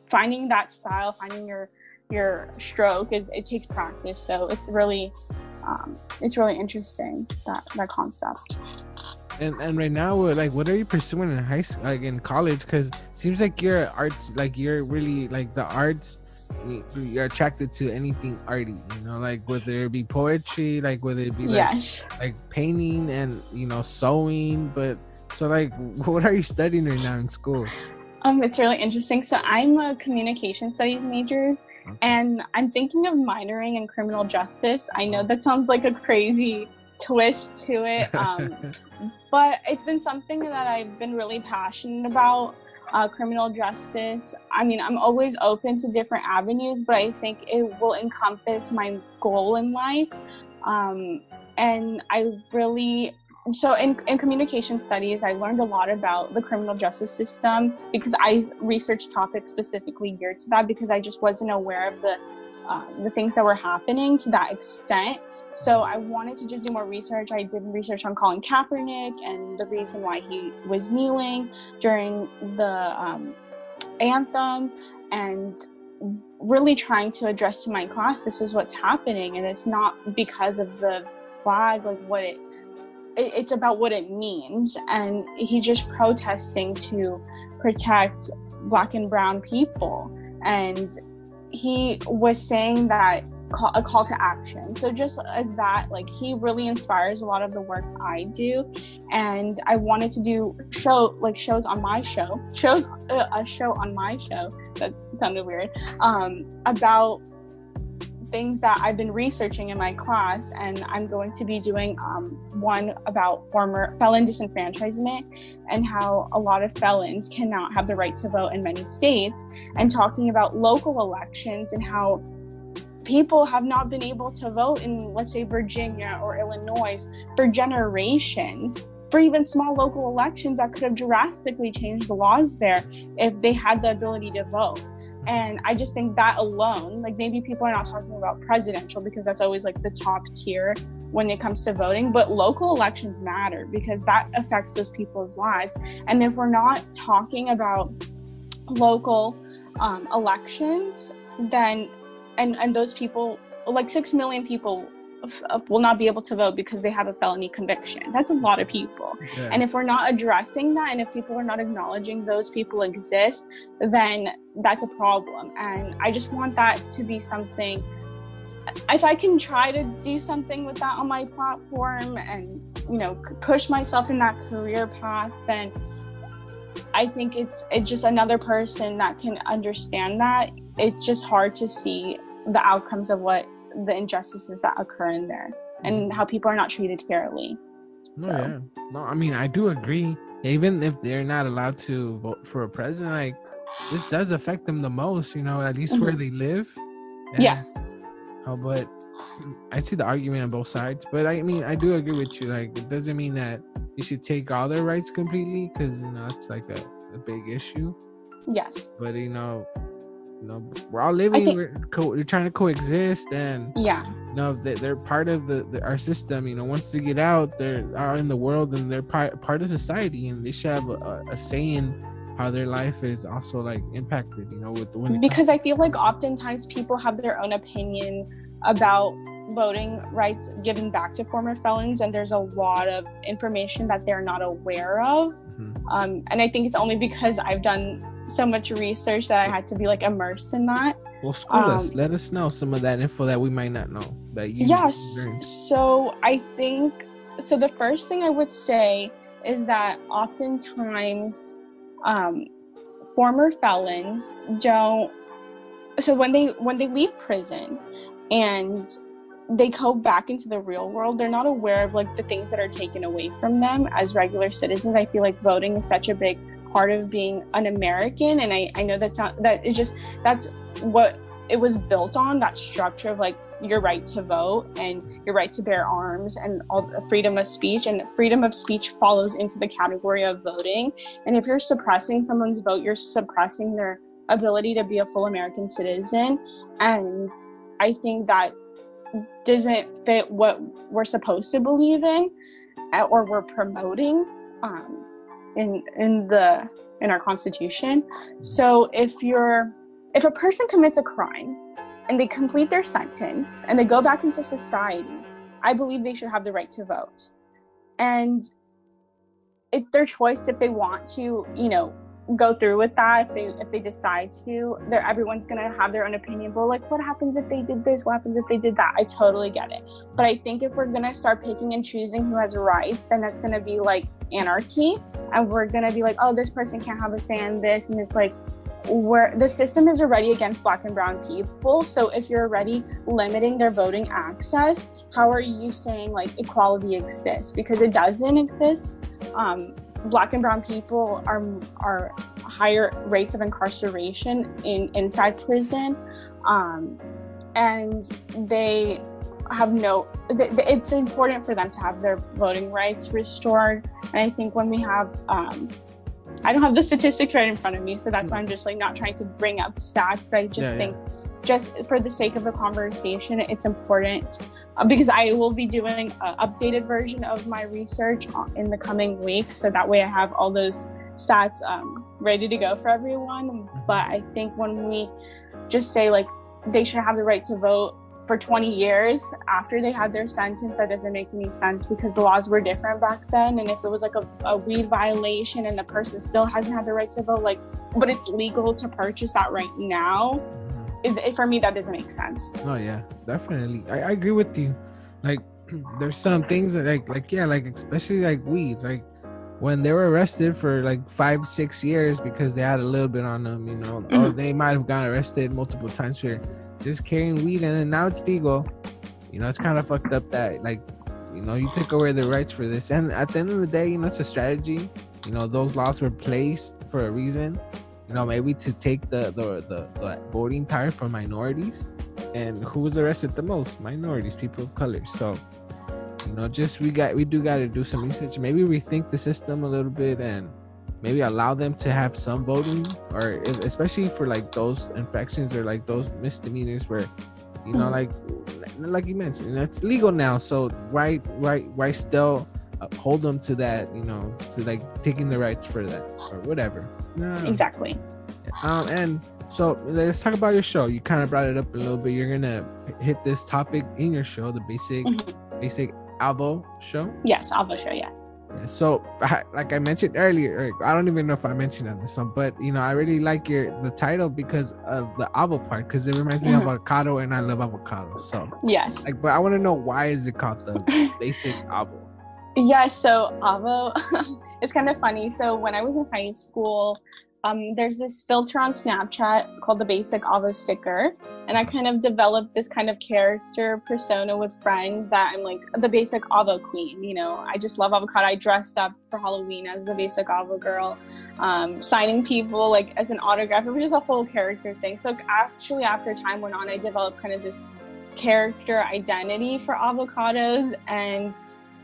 finding that style finding your your stroke is it takes practice. So it's really um, it's really interesting that that concept. And and right now, like, what are you pursuing in high school, like in college? Because seems like you're arts, like you're really like the arts. You're attracted to anything arty, you know, like whether it be poetry, like whether it be like, yes. like painting and you know sewing. But so, like, (laughs) what are you studying right now in school? Um, it's really interesting. So I'm a communication studies major, and I'm thinking of minoring in criminal justice. I know that sounds like a crazy twist to it, (laughs) um, but it's been something that I've been really passionate about. Uh, criminal justice. I mean, I'm always open to different avenues, but I think it will encompass my goal in life. Um, and I really so in, in communication studies i learned a lot about the criminal justice system because i researched topics specifically geared to that because i just wasn't aware of the uh, the things that were happening to that extent. So i wanted to just do more research. I did research on colin kaepernick and the reason why he was kneeling during the um, anthem and really trying to address to my class this is what's happening and it's not because of the flag like what it it's about what it means and he's just protesting to protect black and brown people and he was saying that call, a call to action. So just as that, like he really inspires a lot of the work I do, and I wanted to do show like shows on my show, shows uh, a show on my show. That sounded weird. Um, about things that I've been researching in my class, and I'm going to be doing um, one about former felon disenfranchisement and how a lot of felons cannot have the right to vote in many states, and talking about local elections and how people have not been able to vote in, let's say, Virginia or Illinois for generations. For even small local elections that could have drastically changed the laws there if they had the ability to vote. And I just think that alone, like maybe people are not talking about presidential because that's always like the top tier when it comes to voting, but local elections matter because that affects those people's lives. And if we're not talking about local um, elections, then and and those people like 6 million people Uh, will not be able to vote because they have a felony conviction. That's a lot of people. Yeah. and if we're not addressing that and if people are not acknowledging those people exist then that's a problem. And i just want that to be something if i can try to do something with that on my platform and you know push myself in that career path then i think it's it's just another person that can understand that. It's just hard to see the outcomes of what the injustices that occur in there and mm-hmm. how people are not treated fairly. So. Oh, yeah. No, I mean, I do agree. Even if they're not allowed to vote for a president, like this does affect them the most, you know, at least mm-hmm. where they live. And, yes. Oh, but I see the argument on both sides, but I mean, I do agree with you. Like, it doesn't mean that you should take all their rights completely because, you know, it's like a, a big issue. Yes. But, you know, you know we're all living think, we're, co- we're trying to coexist and yeah you know they, they're part of the, the, our system you know once they get out they're out in the world and they're part, part of society and they should have a, a say in how their life is also like impacted you know with the when because i feel like oftentimes people have their own opinion about voting rights given back to former felons and there's a lot of information that they're not aware of mm-hmm. um, and i think it's only because i've done so much research that I had to be like immersed in that. Well, school um, us. Let us know some of that info that we might not know. That you yes. So I think so. The first thing I would say is that oftentimes um, former felons don't. So when they when they leave prison and they go back into the real world they're not aware of like the things that are taken away from them as regular citizens i feel like voting is such a big part of being an American. And I, I know that's not, that is just, that's what it was built on that structure of like your right to vote and your right to bear arms and all the freedom of speech and freedom of speech follows into the category of voting and if you're suppressing someone's vote you're suppressing their ability to be a full american citizen and i think that doesn't fit what we're supposed to believe in or we're promoting um, in in the in our constitution. So if you're if a person commits a crime and they complete their sentence and they go back into society i believe they should have the right to vote. And it's their choice if they want to you know go through with that if they if they decide to they're everyone's gonna have their own opinion but like what happens if they did this? What happens if they did that? I totally get it. But i think if we're gonna start picking and choosing who has rights then that's gonna be like anarchy. And we're gonna be like oh this person can't have a say in this. And it's like where the system is already against black and brown people. So if you're already limiting their voting access how are you saying like equality exists? Because it doesn't exist um, black and brown people are are higher rates of incarceration in inside prison. Um, and they have no they, it's important for them to have their voting rights restored. And i think when we have um, i don't have the statistics right in front of me so that's why i'm just like not trying to bring up stats but i just yeah, think yeah just for the sake of the conversation, it's important uh, because I will be doing an updated version of my research in the coming weeks. So that way I have all those stats um, ready to go for everyone. Mm-hmm. But I think when we just say like they should have the right to vote for 20 years after they had their sentence, that doesn't make any sense because the laws were different back then. And if it was like a, a weed violation and the person still hasn't had the right to vote, like, but it's legal to purchase that right now it, for me that doesn't make sense. Oh yeah, definitely. I, I agree with you. Like (clears throat) there's some things that like like yeah, like especially like weed, like when they were arrested for like five, six years because they had a little bit on them, you know, mm-hmm. or they might have gotten arrested multiple times for just carrying weed and then now it's legal. You know, it's kind of fucked up that like, you know, you took away the rights for this. And at the end of the day, you know, it's a strategy. You know, those laws were placed for a reason. You know, maybe to take the the, the, the voting power from minorities. And who was arrested the most? Minorities, people of color. So you know just we got we do got to do some research maybe rethink the system a little bit and maybe allow them to have some voting or if, especially for like those infections or like those misdemeanors where you know like like you mentioned it's legal now so why why why still hold them to that you know to like taking the rights for that or whatever exactly um and so let's talk about your show you kind of brought it up a little bit you're gonna hit this topic in your show the basic mm-hmm. basic Avo show? Yes, Avo show, yeah. So, like I mentioned earlier, I don't even know if I mentioned on this one, but you know, I really like your the title because of the avo part, because it reminds me mm-hmm. of avocado, and I love avocado. So yes, like, but I want to know why is it called the (laughs) basic avo? Yeah, so avo, (laughs) it's kind of funny. So when I was in high school, um, there's this filter on Snapchat called the Basic Avo sticker, and I kind of developed this kind of character persona with friends that I'm like the Basic Avo queen. You know, I just love avocado. I dressed up for Halloween as the Basic Avo girl, um, signing people like as an autograph. It was just a whole character thing. So actually, after time went on, I developed kind of this character identity for avocados and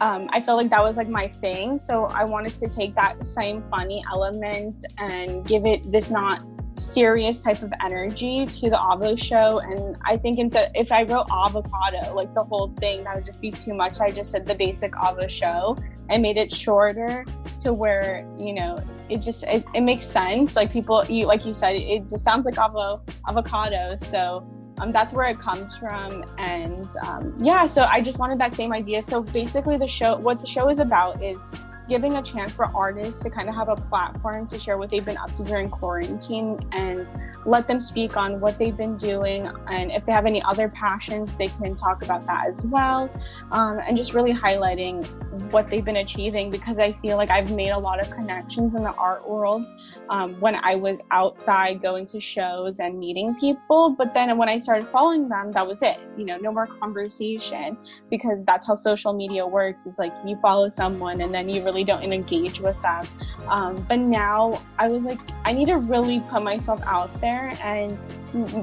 um, I felt like that was like my thing. So I wanted to take that same funny element and give it this not serious type of energy to the Avo show. And I think instead, if I wrote avocado, like the whole thing, that would just be too much. I just said the basic Avo show and made it shorter to where, you know, it just, it, it makes sense. Like people, you, like you said, it just sounds like avo, avocado. So um, that's where it comes from. And um, yeah so i just wanted that same idea. So basically the show what the show is about is giving a chance for artists to kind of have a platform to share what they've been up to during quarantine and let them speak on what they've been doing. And if they have any other passions, they can talk about that as well. Um, and just really highlighting what they've been achieving because I feel like I've made a lot of connections in the art world um, when I was outside going to shows and meeting people. But then when I started following them, that was it. You know, no more conversation because that's how social media works. It's like you follow someone and then you really really don't engage with them. Um, but now I was like, I need to really put myself out there and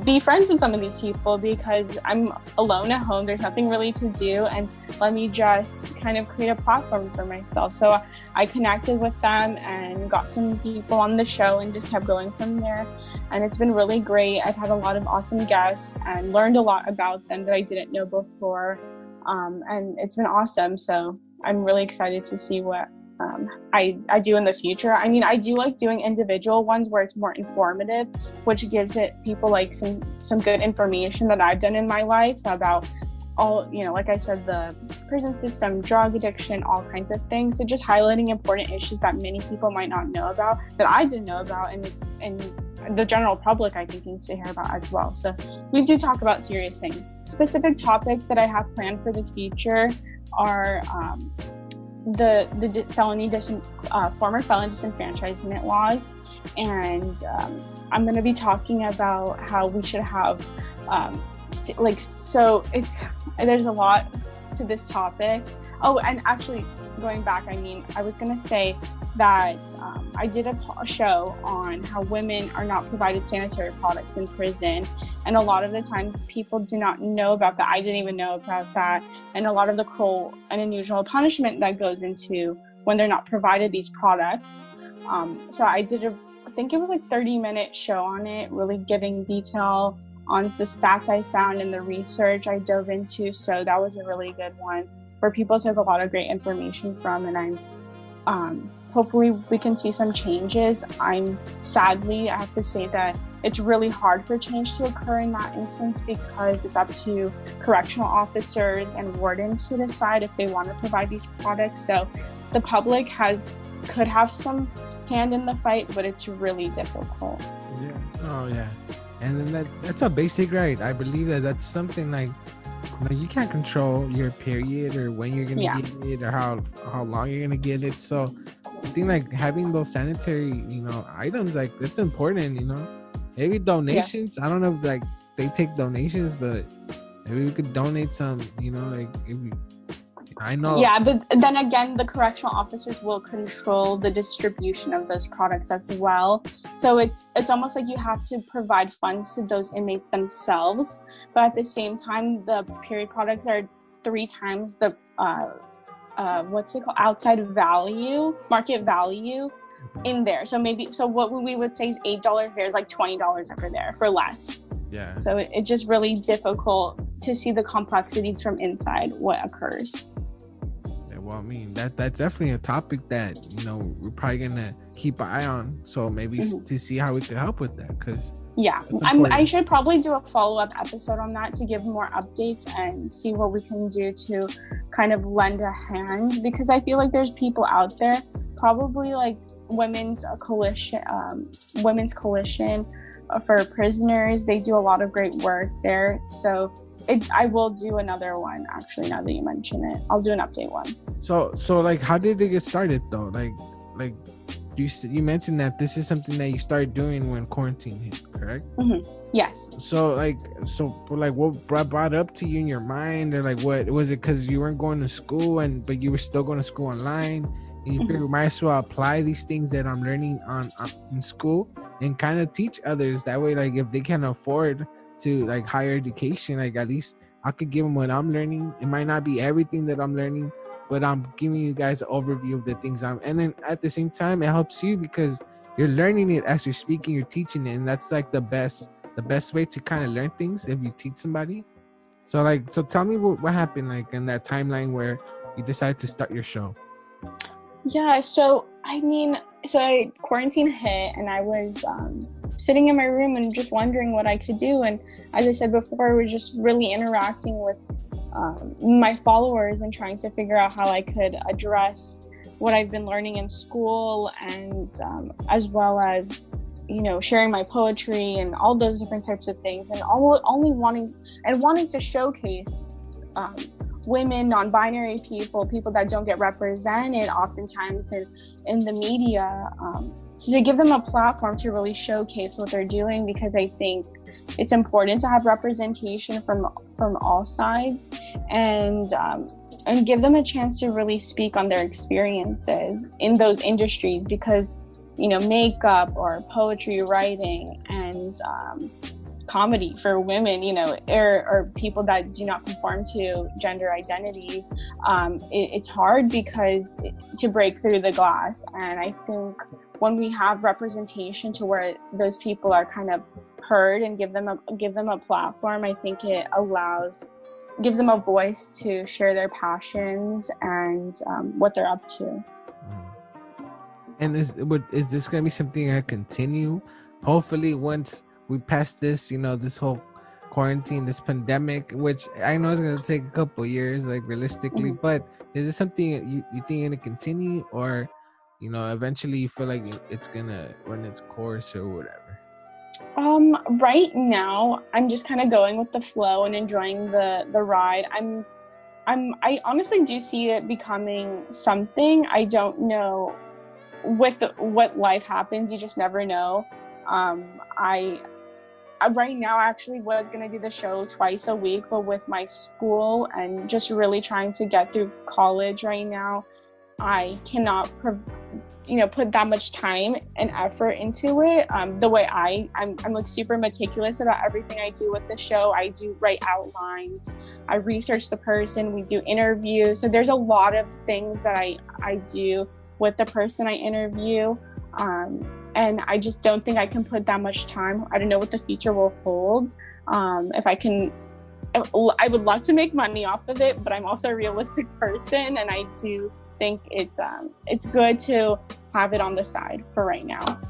be friends with some of these people because I'm alone at home. There's nothing really to do. And let me just kind of create a platform for myself. So I connected with them and got some people on the show and just kept going from there. And it's been really great. I've had a lot of awesome guests and learned a lot about them that I didn't know before. Um, and it's been awesome. So I'm really excited to see what um, I, I do in the future. I mean, I do like doing individual ones where it's more informative, which gives it people like some some good information that I've done in my life about all you know, like I said, the prison system, drug addiction, all kinds of things. So just highlighting important issues that many people might not know about that I didn't know about, and it's and the general public I think needs to hear about as well. So we do talk about serious things. Specific topics that I have planned for the future are um, the the felony dis- uh, former felon disenfranchisement laws, and um, I'm going to be talking about how we should have um, st- like so it's there's a lot to this topic. Oh, and actually going back, I mean, I was going to say that um, I did a, show on how women are not provided sanitary products in prison. And a lot of the times people do not know about that. I didn't even know about that. And a lot of the cruel and unusual punishment that goes into when they're not provided these products. Um, so I did a, I think it was like 30 minute show on it, really giving detail on the stats I found and the research I dove into. So that was a really good one where people took a lot of great information from. And I'm um, hopefully we can see some changes. I'm sadly, I have to say that it's really hard for change to occur in that instance because it's up to correctional officers and wardens to decide if they want to provide these products. So the public has could have some hand in the fight, but it's really difficult. Yeah. Oh yeah. And then that that's a basic right. I believe that that's something like you, you can't control your period or when you're gonna Yeah. get it or how how long you're gonna get it. So I think like having those sanitary, you know, items like that's important, you know. Maybe donations. I don't know if like they take donations, but maybe we could donate some, you know, like if you I know Yeah, but then again, the correctional officers will control the distribution of those products as well. So it's it's almost like you have to provide funds to those inmates themselves, but at the same time, the period products are three times the uh, uh, what's it called outside value, market value in there. So maybe so what we would say is eight dollars there is like twenty dollars over there for less. yeah. So it, it's just really difficult to see the complexities from inside what occurs. Yeah, well, I mean that that's definitely a topic that you know we're probably gonna keep an eye on. So maybe s Mhm. to see how we could help with that, because Yeah, I'm, I should probably do a follow up episode on that to give more updates and see what we can do to kind of lend a hand because I feel like there's people out there, probably like women's coalition, um, women's coalition for prisoners. They do a lot of great work there. So it, I will do another one actually. Now that you mention it, I'll do an update one. so so like how did they get started though? Like like you you mentioned that this is something that you started doing when quarantine hit, correct? Mhm. Yes. So like so like what brought brought up to you in your mind or like what was it because you weren't going to school and but you were still going to school online and you Mhm. figured might as well apply these things that I'm learning on, on in school and kind of teach others that way like if they can afford to like higher education like at least I could give them what I'm learning it might not be everything that I'm learning but I'm giving you guys an overview of the things I'm and then at the same time it helps you because you're learning it as you're speaking you're teaching it and that's like the best the best way to kind of learn things if you teach somebody. So like, so tell me what, what happened like in that timeline where you decided to start your show. Yeah, so I mean, so I, quarantine hit and I was um, sitting in my room and just wondering what I could do. And as I said before, we're just really interacting with um, my followers and trying to figure out how I could address what I've been learning in school and um, as well as you know sharing my poetry and all those different types of things and all, only wanting and wanting to showcase um, women, non-binary people, people that don't get represented oftentimes in, in the media, um, so to give them a platform to really showcase what they're doing because I think it's important to have representation from from all sides and um, and give them a chance to really speak on their experiences in those industries because you know makeup or poetry writing and um, comedy for women, you know, or, or people that do not conform to gender identity, um, it, it's hard because to break through the glass. And I think when we have representation to where those people are kind of heard and give them a give them a platform, I think it allows gives them a voice to share their passions and um, what they're up to. And is would is this gonna be something I continue? Hopefully, once we pass this, you know, this whole quarantine, this pandemic, which I know is gonna take a couple years, like realistically. Mhm. But is this something you you think gonna continue, or you know, eventually you feel like it's gonna run its course or whatever? Um, right now, I'm just kind of going with the flow and enjoying the the ride. I'm, I'm, I honestly do see it becoming something. I don't know. With the, what life happens, you just never know. Um, I, I right now actually was gonna do the show twice a week, but with my school and just really trying to get through college right now, I cannot, you know, put that much time and effort into it. Um, the way I, I'm, I'm like super meticulous about everything I do with the show. I do write outlines, I research the person, we do interviews. So there's a lot of things that I, I do with the person I interview. Um, and I just don't think I can put that much time. I don't know what the future will hold. Um, if I can, I would love to make money off of it, but I'm also a realistic person, and I do think it's um, it's good to have it on the side for right now.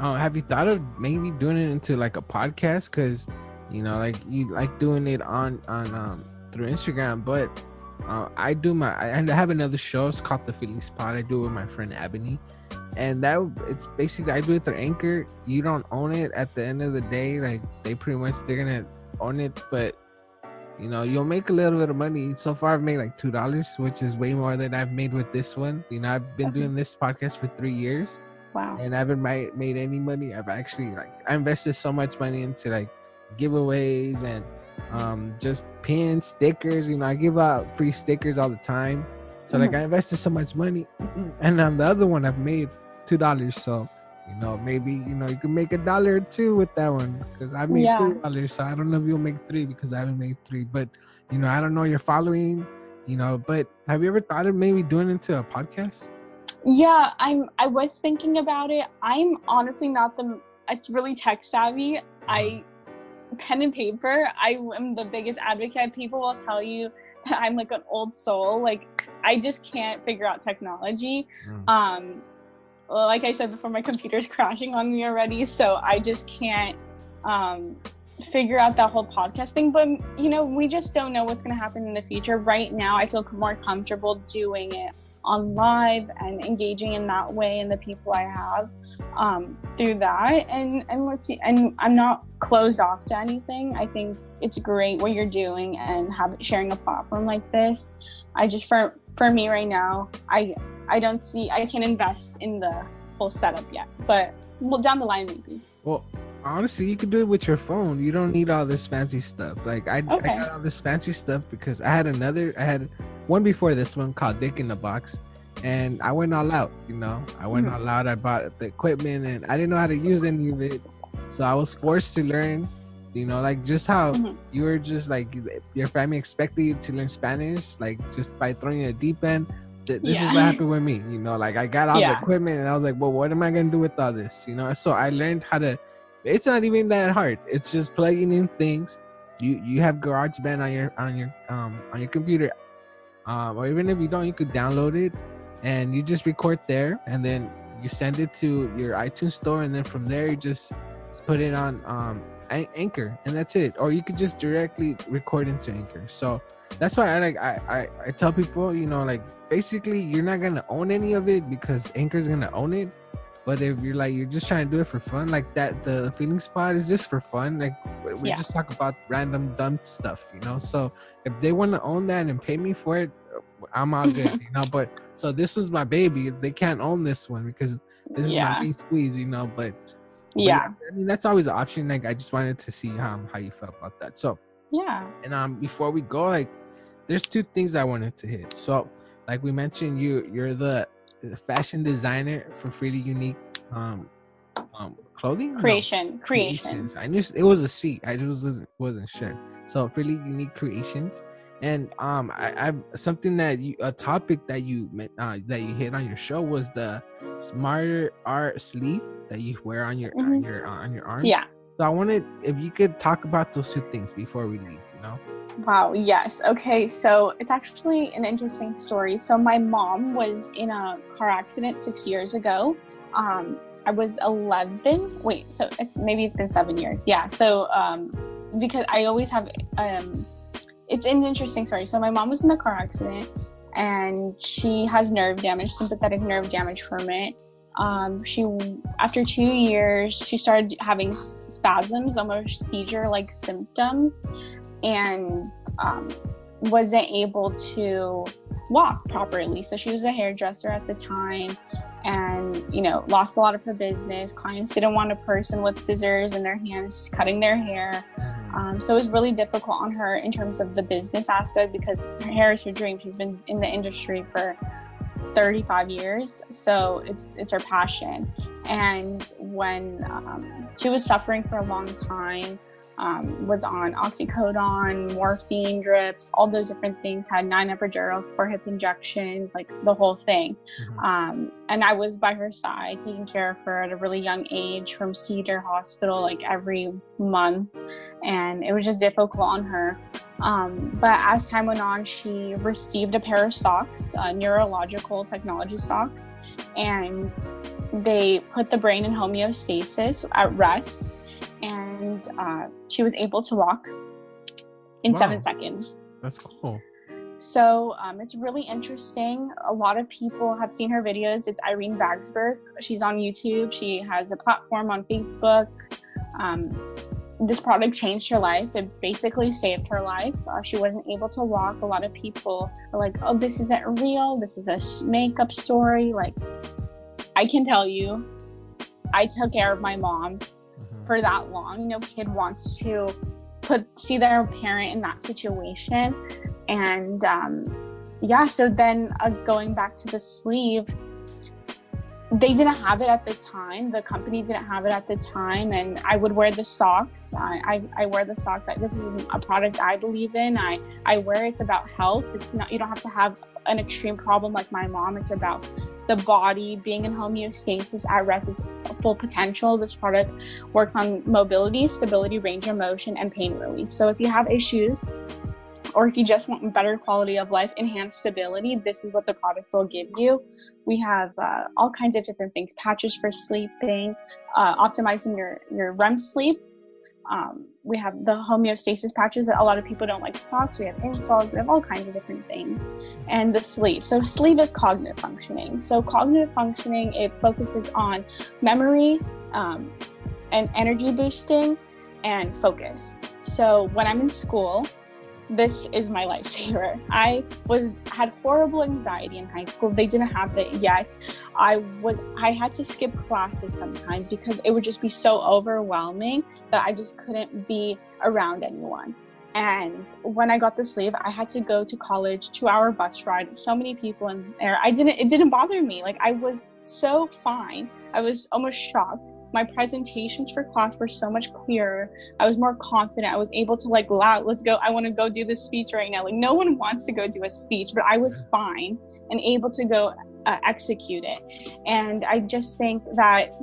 Oh, have you thought of maybe doing it into like a podcast? Cause you know, like you like doing it on on um through Instagram, but uh, I do my I have another show. It's called The Feeling Spot. I do it with my friend Ebony, and that it's basically I do it through Anchor. You don't own it at the end of the day. Like they pretty much they're gonna own it, but you know you'll make a little bit of money. So far, I've made like two dollars, which is way more than I've made with this one. You know, I've been doing this podcast for three years. Wow. And I haven't made, made any money. I've actually like I invested so much money into like giveaways and um, just pins, stickers. You know, I give out free stickers all the time. So mm-hmm. like I invested so much money, (clears throat) and on the other one I've made two dollars. So you know maybe you know you can make a dollar or two with that one because I made yeah. two dollars. So I don't know if you'll make three because I haven't made three. But you know I don't know your following. You know, but have you ever thought of maybe doing into a podcast? Yeah, I'm. I was thinking about it. I'm honestly not the. It's really tech savvy. I uh-huh pen and paper, I am the biggest advocate. People will tell you (laughs) I'm like an old soul. Like I just can't figure out technology. Mm. Um, like I said before, my computer's (laughs) crashing on me already, so I just can't um, figure out that whole podcast thing. But you know, we just don't know what's going to happen in the future. Right now, I feel more comfortable doing it on live and engaging in that way and the people I have um, through that. And and let's see. And I'm not closed off to anything. I think it's great what you're doing and have sharing a platform like this. I just for for me right now, I I don't see I can invest in the whole setup yet, but well down the line maybe. Well, honestly, you can do it with your phone. You don't need all this fancy stuff. Like I, okay. I got all this fancy stuff because I had another. I had one before this one called Dick in the Box, and I went all out. You know, I went mm-hmm. all out. I bought the equipment, and I didn't know how to use any of it, so I was forced to learn. You know, like just how mm-hmm. you were just like your family expected you to learn Spanish, like just by throwing a deep end. This yeah. is what happened with me. You know, like I got all yeah. the equipment, and I was like, well, what am I gonna do with all this? You know, so I learned how to. It's not even that hard. It's just plugging in things. You you have GarageBand on your on your um on your computer um, or even if you don't, you could download it and you just record there, and then you send it to your iTunes store, and then from there you just put it on um, Anchor, and that's it. Or you could just directly record into Anchor. So that's why I like I, I I tell people, you know, like basically you're not gonna own any of it because Anchor's gonna own it. But if you're like you're just trying to do it for fun, like that, the feeling spot is just for fun. Like we yeah. just talk about random dumb stuff, you know. So if they want to own that and pay me for it, I'm all good, (laughs) you know. But so this was my baby. They can't own this one because this yeah. is my main squeeze, you know. But, but yeah. I mean that's always an option. Like I just wanted to see how how you felt about that. So yeah. And um before we go, like there's two things I wanted to hit. So like we mentioned, you you're the fashion designer for Freely Unique um, um clothing creation no. creations. I knew it was a C. I just wasn't, wasn't sure. So Freely Unique Creations, and um, I, I something that you a topic that you uh, that you hit on your show was the smarter art sleeve that you wear on your mm-hmm. on your uh, on your arm. Yeah. So I wanted if you could talk about those two things before we leave. You know. Wow, yes. Okay, so it's actually an interesting story. So my mom was in a car accident six years ago. Um, I was 11. Wait, so maybe it's been seven years. Yeah. So um, because I always have, um, it's an interesting story. So my mom was in a car accident and she has nerve damage, sympathetic nerve damage from it. Um, she after two years she started having spasms almost seizure like symptoms and um, wasn't able to walk properly. So she was a hairdresser at the time and, you know, lost a lot of her business. Clients didn't want a person with scissors in their hands cutting their hair. Mm-hmm. Um, so it was really difficult on her in terms of the business aspect because her hair is her dream. She's been in the industry for 35 years, so it, it's her passion. And when um, she was suffering for a long time, um, was on oxycodone, morphine drips, all those different things, had nine epidural, four hip injections, like the whole thing. Mm-hmm. Um, and I was by her side, taking care of her at a really young age from Cedar Hospital, like every month. And it was just difficult on her. Um, but as time went on, she received a pair of socks, uh, neurological technology socks, and they put the brain in homeostasis at rest and uh, she was able to walk in wow. seven seconds. That's cool. So um, it's really interesting. A lot of people have seen her videos. It's Irene Vagsburg. She's on YouTube. She has a platform on Facebook. Um, this product changed her life. It basically saved her life. Uh, she wasn't able to walk. A lot of people are like, oh, this isn't real. This is a makeup story. Like, I can tell you, I took care of my mom mm-hmm. for that long. No kid wants to put see their parent in that situation. And um, yeah, so then uh, going back to the sleeve, they didn't have it at the time. The company didn't have it at the time, and I would wear the socks. I, I, I wear the socks. this is a product I believe in. I, I wear it's about health. It's not you don't have to have an extreme problem like my mom. It's about the body being in homeostasis at rest its full potential. This product works on mobility, stability, range of motion, and pain relief. So if you have issues or if you just want better quality of life, enhanced stability, this is what the product will give you. We have uh, all kinds of different things: patches for sleeping, uh, optimizing your your REM sleep. Um, we have the homeostasis patches that a lot of people don't like socks. We have insoles. We have all kinds of different things, and the sleep. So sleep is cognitive functioning. So cognitive functioning it focuses on memory um, and energy boosting and focus. So when I'm in school, this is my lifesaver. I was had horrible anxiety in high school. They didn't have it yet. I would I had to skip classes sometimes because it would just be so overwhelming that I just couldn't be around anyone. And when I got the sleeve, I had to go to college, two hour bus ride, so many people in there. I didn't, it didn't bother me. Like I was so fine. I was almost shocked. My presentations for class were so much clearer. I was more confident. I was able to like, let's go. I want to go do this speech right now. Like no one wants to go do a speech, but I was fine and able to go uh, execute it. And I just think that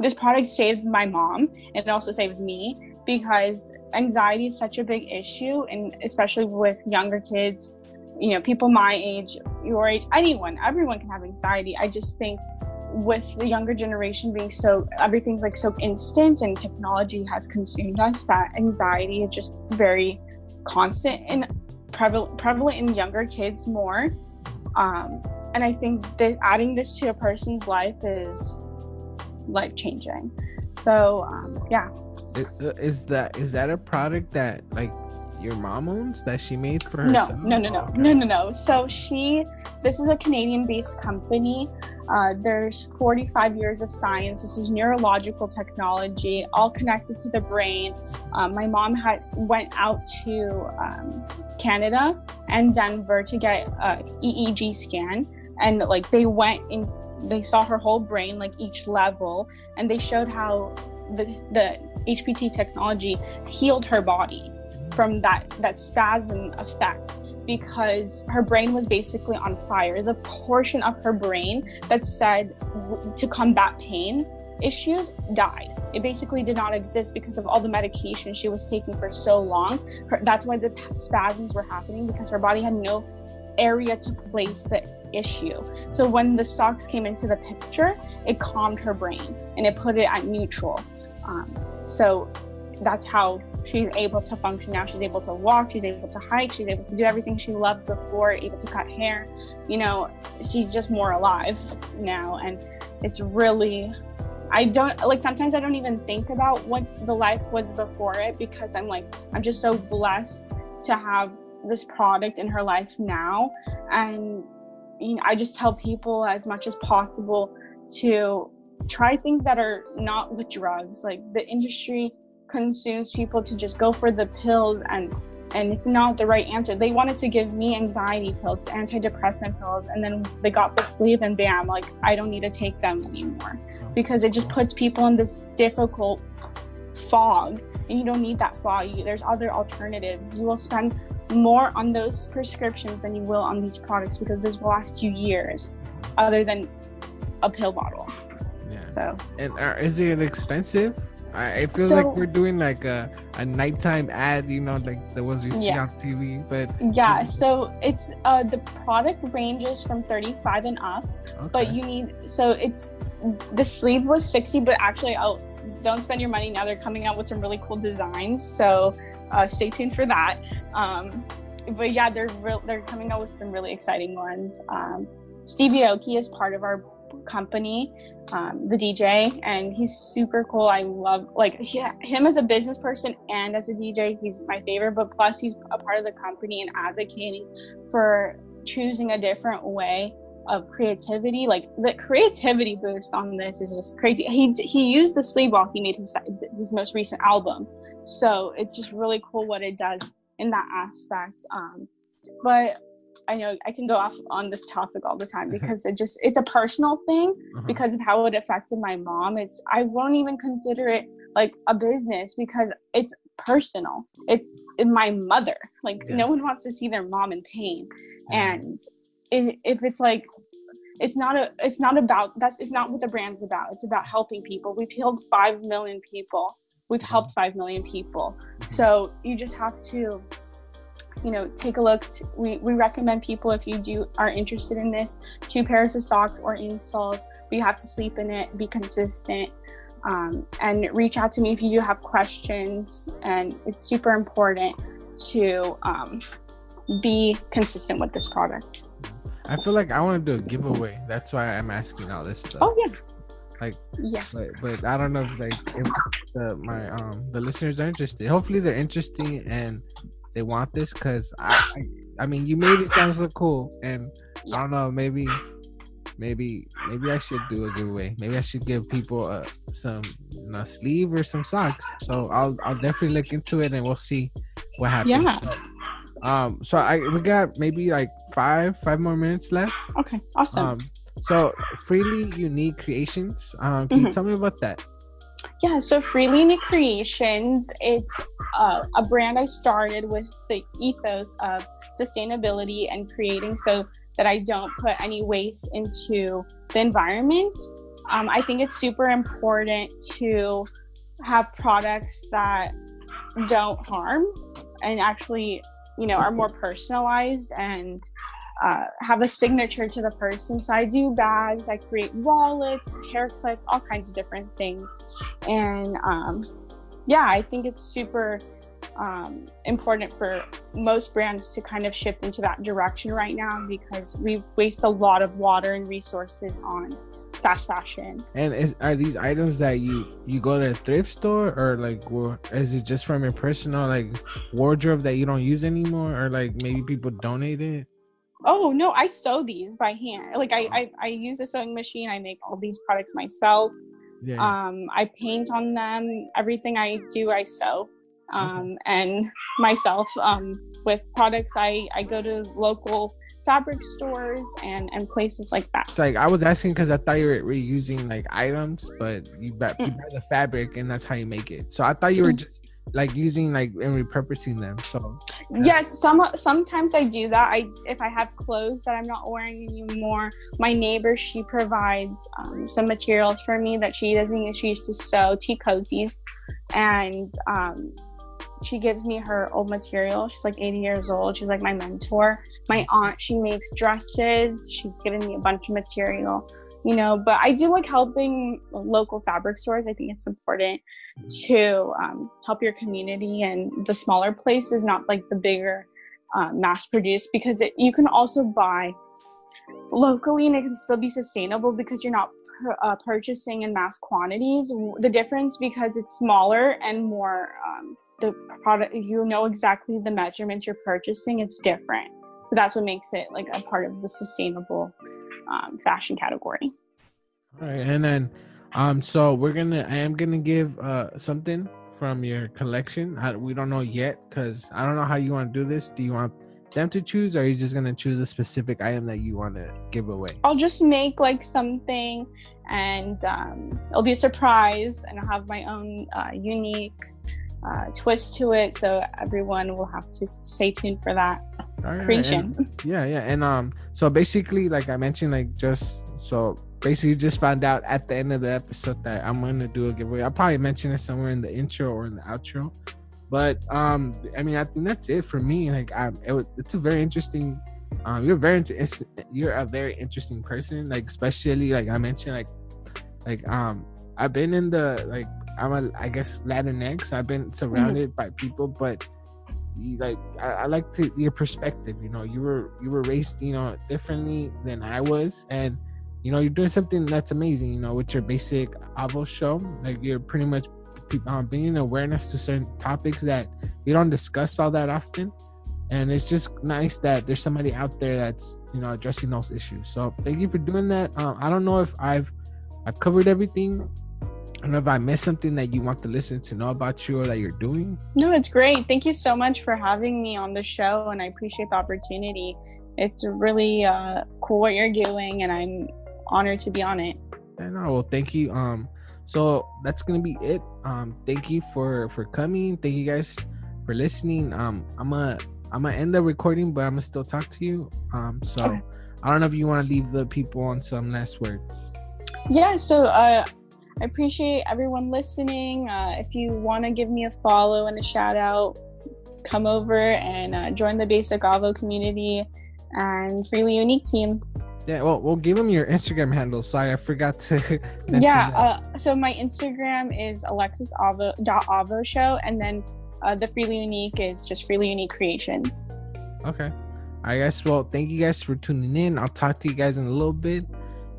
this product saved my mom and it also saved me because anxiety is such a big issue and especially with younger kids you know people my age your age anyone everyone can have anxiety i just think with the younger generation being so everything's like so instant and technology has consumed us that anxiety is just very constant and prevalent prevalent in younger kids more um, and i think that adding this to a person's life is life changing so um, yeah uh, is that is that a product that like your mom owns that she made for herself? No, no, no, no, okay. no, no, no. So she, this is a Canadian-based company. Uh, there's 45 years of science. This is neurological technology, all connected to the brain. Um, my mom had went out to um, Canada and Denver to get a EEG scan, and like they went in, they saw her whole brain, like each level, and they showed how the the HPT technology healed her body from that that spasm effect because her brain was basically on fire. The portion of her brain that said to combat pain issues died. It basically did not exist because of all the medication she was taking for so long. Her, that's why the spasms were happening because her body had no area to place the issue. So when the socks came into the picture, it calmed her brain and it put it at neutral. Um, so that's how she's able to function now. She's able to walk, she's able to hike, she's able to do everything she loved before, able to cut hair. You know, she's just more alive now. And it's really, I don't like sometimes I don't even think about what the life was before it because I'm like, I'm just so blessed to have this product in her life now. And you know, I just tell people as much as possible to try things that are not with drugs. Like the industry consumes people to just go for the pills and and it's not the right answer. They wanted to give me anxiety pills, antidepressant pills, and then they got the sleeve and bam, like I don't need to take them anymore because it just puts people in this difficult fog and you don't need that fog. There's other alternatives. You will spend more on those prescriptions than you will on these products because this will last you years other than a pill bottle. Yeah. So. And uh, is it expensive? I, it feels so, like we're doing like a, a nighttime ad, you know, like the ones you see yeah. on TV. But yeah, so it's uh the product ranges from 35 and up, okay. but you need so it's the sleeve was 60, but actually I'll don't spend your money now. They're coming out with some really cool designs, so uh, stay tuned for that. Um, but yeah, they're real, they're coming out with some really exciting ones. Um, Stevie Aoki is part of our company, um, the DJ, and he's super cool. I love like he, him as a business person and as a DJ. He's my favorite. But plus, he's a part of the company and advocating for choosing a different way of creativity. Like the creativity boost on this is just crazy. He he used the sleeve while he made his his most recent album, so it's just really cool what it does in that aspect. Um, but I know I can go off on this topic all the time because it just it's a personal thing uh-huh. because of how it affected my mom. It's I won't even consider it like a business because it's personal. It's my mother. Like yeah. no one wants to see their mom in pain. Mm-hmm. And if, if it's like it's not a it's not about that's it's not what the brand's about. It's about helping people. We've healed five million people. We've mm-hmm. helped five million people. So you just have to you know take a look. We, we recommend people if you do are interested in this two pairs of socks or insoles but you have to sleep in it be consistent um, and reach out to me if you do have questions. And it's super important to um, be consistent with this product. I feel like i want to do a giveaway that's why i'm asking all this stuff. Oh yeah. Like yeah. but, but i don't know if like if the my um the listeners are interested. Hopefully they're interesting and they want this because I, I, mean you made it sound so cool and. I don't know maybe maybe maybe I should do a giveaway. Maybe I should give people uh, some you know, sleeve or some socks. So I'll I'll definitely look into it and we'll see what happens. Yeah. So, um so I we got maybe like five five more minutes left. Okay awesome. Um so freely unique creations um can mm-hmm. you tell me about that yeah, so Freely Unique Creations, it's uh, a brand I started with the ethos of sustainability and creating so that I don't put any waste into the environment. Um, I think it's super important to have products that don't harm and actually, you know, are more personalized and uh, have a signature to the person. So I do bags, I create wallets, hair clips, all kinds of different things. And um, yeah, I think it's super um, important for most brands to kind of shift into that direction right now because we waste a lot of water and resources on fast fashion. And is, are these items that you you go to a thrift store or like or is it just from your personal like wardrobe that you don't use anymore or like maybe people donate it? Oh no, I sew these by hand. Like I, I, I use a sewing machine. I make all these products myself. Yeah, yeah. Um, I paint on them. Everything I do, I sew. Um, and myself um, with products, I, I go to local fabric stores and and places like that. like I was asking because I thought you were reusing like items, but you buy, mm. you buy the fabric and that's how you make it. So I thought you were mm. just like using like and repurposing them so yeah. yes some sometimes i do that. I if i have clothes that i'm not wearing anymore my neighbor she provides um, some materials for me that she doesn't use. She used to sew tea cozies and um, she gives me her old material. She's like 80 years old. She's like my mentor. My aunt she makes dresses. She's given me a bunch of material you know but i do like helping local fabric stores. I think it's important to um, help your community and the smaller places not like the bigger uh, mass produced because it, you can also buy locally and it can still be sustainable because you're not uh, purchasing in mass quantities the difference because it's smaller and more um, the product you know exactly the measurements you're purchasing it's different so that's what makes it like a part of the sustainable um, fashion category. All right, and then um, so we're gonna I am gonna give uh something from your collection. I, we don't know yet because I don't know how you want to do this. Do you want them to choose, or are you just gonna choose a specific item that you want to give away? I'll just make like something, and um, it'll be a surprise, and I'll have my own uh, unique uh, twist to it. So everyone will have to stay tuned for that creation. And, (laughs) yeah, yeah, and um, so basically, like I mentioned, like just so basically just found out at the end of the episode that I'm gonna do a giveaway. I'll probably mention it somewhere in the intro or in the outro. But um, I mean, I think that's it for me. Like, I it was, it's a very interesting. Um, you're very you're a very interesting person. Like, especially like I mentioned, like, like um, I've been in the like I'm a I guess Latinx. I've been surrounded mm-hmm. by people, but you like I, I like to, your perspective. You know, you were you were raised, you know, differently than I was, and you know, you're doing something that's amazing. You know, with your basic Avo show, like you're pretty much um, bringing awareness to certain topics that we don't discuss all that often, and it's just nice that there's somebody out there that's you know addressing those issues. So thank you for doing that. Um, I don't know if I've I've covered everything I don't know if I missed something that you want to listen to know about you or that you're doing. No, it's great. Thank you so much for having me on the show, and I appreciate the opportunity. It's really uh, cool what you're doing, and I'm honored to be on it. Yeah, no, well, thank you. Um, so that's gonna be it. Um, thank you for for coming. Thank you guys for listening. Um, I'm gonna I'm gonna end the recording, but I'm gonna still talk to you. Um, so okay. I don't know if you want to leave the people on some last words. Yeah. So uh I appreciate everyone listening. Uh, if you want to give me a follow and a shout out, come over and uh, join the Basic Avo community and Freely Unique team. Yeah, well, we'll give them your Instagram handle. Sorry, I forgot to. (laughs) yeah, uh, so my Instagram is Alexis Avo dot Avo show, and then uh, the Freely Unique is just Freely Unique Creations. Okay. All right, guys. Well, thank you guys for tuning in. I'll talk to you guys in a little bit,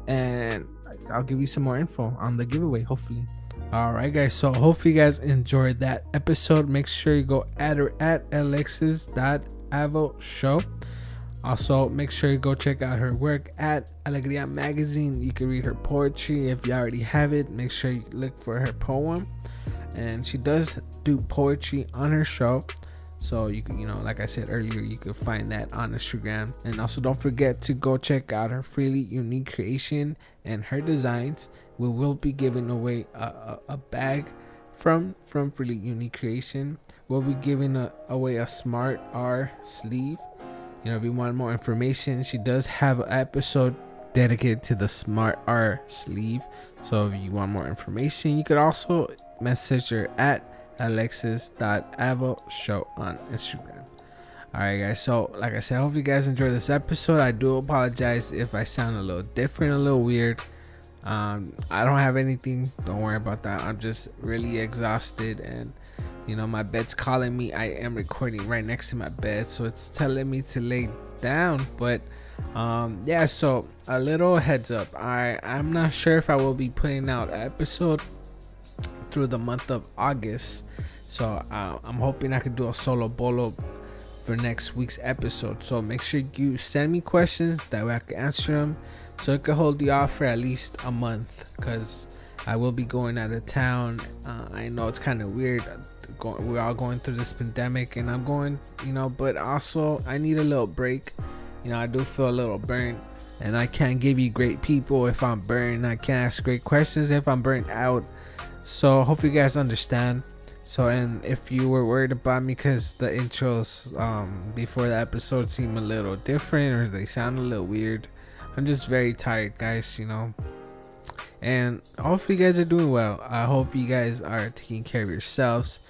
and I'll give you some more info on the giveaway, hopefully. All right, guys. So hopefully you guys enjoyed that episode. Make sure you go at her at alexis.avo show. Also, make sure you go check out her work at Alegria Magazine. You can read her poetry if you already have it. Make sure you look for her poem. And she does do poetry on her show. So you can, you know, like I said earlier, you can find that on Instagram. And also don't forget to go check out her freely unique creation and her designs. We will be giving away a, a, a bag from from freely unique creation. We'll be giving a, away a smart R sleeve. You know, if you want more information, she does have an episode dedicated to the smart R sleeve. So if you want more information, you could also message her at alexis.avo show on Instagram. Alright, guys. So, like I said, I hope you guys enjoyed this episode. I do apologize if I sound a little different, a little weird. Um, I don't have anything. Don't worry about that. I'm just really exhausted, and you know, my bed's calling me. I am recording right next to my bed, so it's telling me to lay down. But um, yeah, so a little heads up. I I'm not sure if I will be putting out an episode through the month of August. So uh, I'm hoping I can do a solo bolo for next week's episode. So make sure you send me questions that way I can answer them. So it could hold you off for at least a month because I will be going out of town. Uh, I know it's kind of weird. we're all going through this pandemic, and I'm going, you know, but also I need a little break. You know, I do feel a little burnt, and I can't give you great people if I'm burned. I can't ask great questions if I'm burnt out. So hopefully you guys understand. So and if you were worried about me because the intros um, before the episode seem a little different or they sound a little weird, I'm just very tired, guys. You know. And hopefully you guys are doing well. I hope you guys are taking care of yourselves,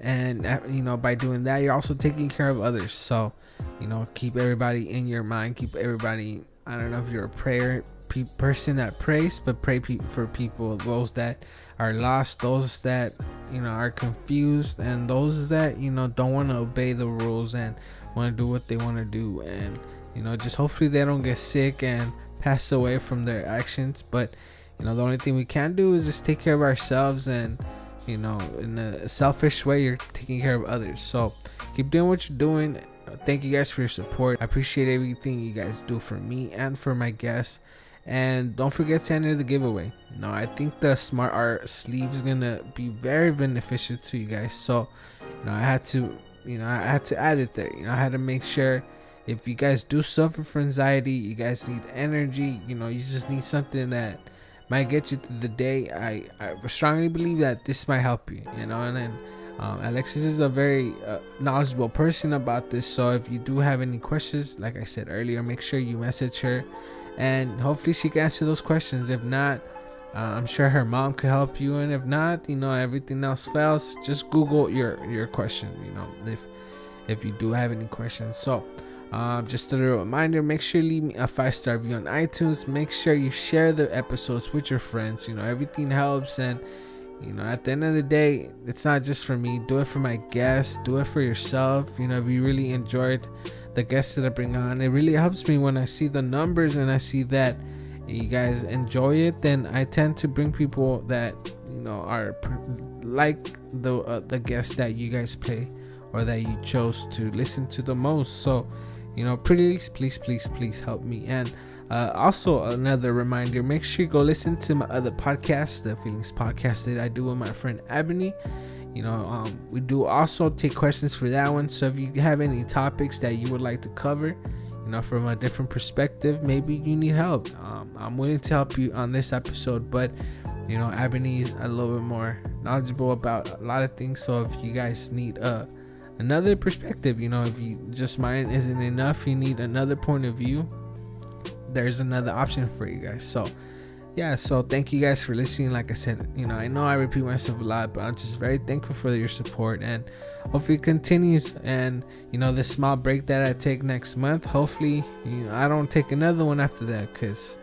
and uh, you know by doing that you're also taking care of others. So you know keep everybody in your mind. Keep everybody. I don't know if you're a prayer pe- person that prays, but pray pe- for people those that are lost, those that you know are confused, and those that you know don't want to obey the rules and want to do what they want to do, and you know just hopefully they don't get sick and pass away from their actions. But you know the only thing we can do is just take care of ourselves and you know in a selfish way you're taking care of others. So keep doing what you're doing. Thank you guys for your support. I appreciate everything you guys do for me and for my guests and don't forget to enter the giveaway you know i think the smart art sleeve is gonna be very beneficial to you guys so you know i had to you know i had to add it there you know i had to make sure if you guys do suffer from anxiety you guys need energy you know you just need something that might get you through the day i i strongly believe that this might help you you know and then um, Alexis is a very uh, knowledgeable person about this, so if you do have any questions, like I said earlier, make sure you message her and hopefully she can answer those questions. If not, uh, I'm sure her mom could help you, and if not, you know everything else fails. Just Google your your question. You know if if you do have any questions. So. Um, just a reminder make sure you leave me a five star review on iTunes. Make sure you share the episodes with your friends. You know, everything helps, and you know, at the end of the day, it's not just for me. Do it for my guests. Do it for yourself. You know, if you really enjoyed the guests that I bring on, it really helps me when I see the numbers and I see that you guys enjoy it. Then I tend to bring people that you know are like the uh, the guests that you guys play or that you chose to listen to the most. So, you know, please, please, please, please help me and uh, also, another reminder make sure you go listen to my other podcast, the Feelings Podcast that I do with my friend Ebony. You know, um, we do also take questions for that one. So if you have any topics that you would like to cover, you know, from a different perspective, maybe you need help. Um, I'm willing to help you on this episode, but you know, Ebony's a little bit more knowledgeable about a lot of things. So if you guys need uh, another perspective, you know, if you just mine isn't enough, you need another point of view there's another option for you guys. So, yeah, so thank you guys for listening. Like I said, you know, I know I repeat myself a lot, but I'm just very thankful for your support and hopefully it continues. And, you know, this small break that I take next month, hopefully, you know, I don't take another one after that because,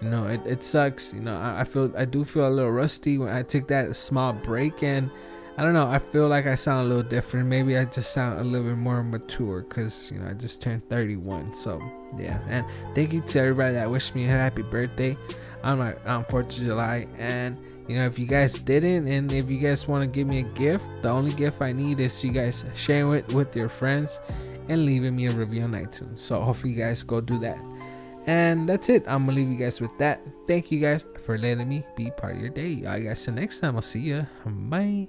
you know, it, it sucks. You know, I, I feel, I do feel a little rusty when I take that small break and, I don't know. I feel like I sound a little different. Maybe I just sound a little bit more mature because you know I just turned 31. So yeah, and thank you to everybody that wished me a happy birthday on my on 4th of July. And you know if you guys didn't, and if you guys want to give me a gift, the only gift I need is you guys sharing it with your friends and leaving me a review on iTunes. So hopefully you guys go do that. And that's it. I'm gonna leave you guys with that. Thank you guys for letting me be part of your day. I guys till next time. I'll see you. Bye.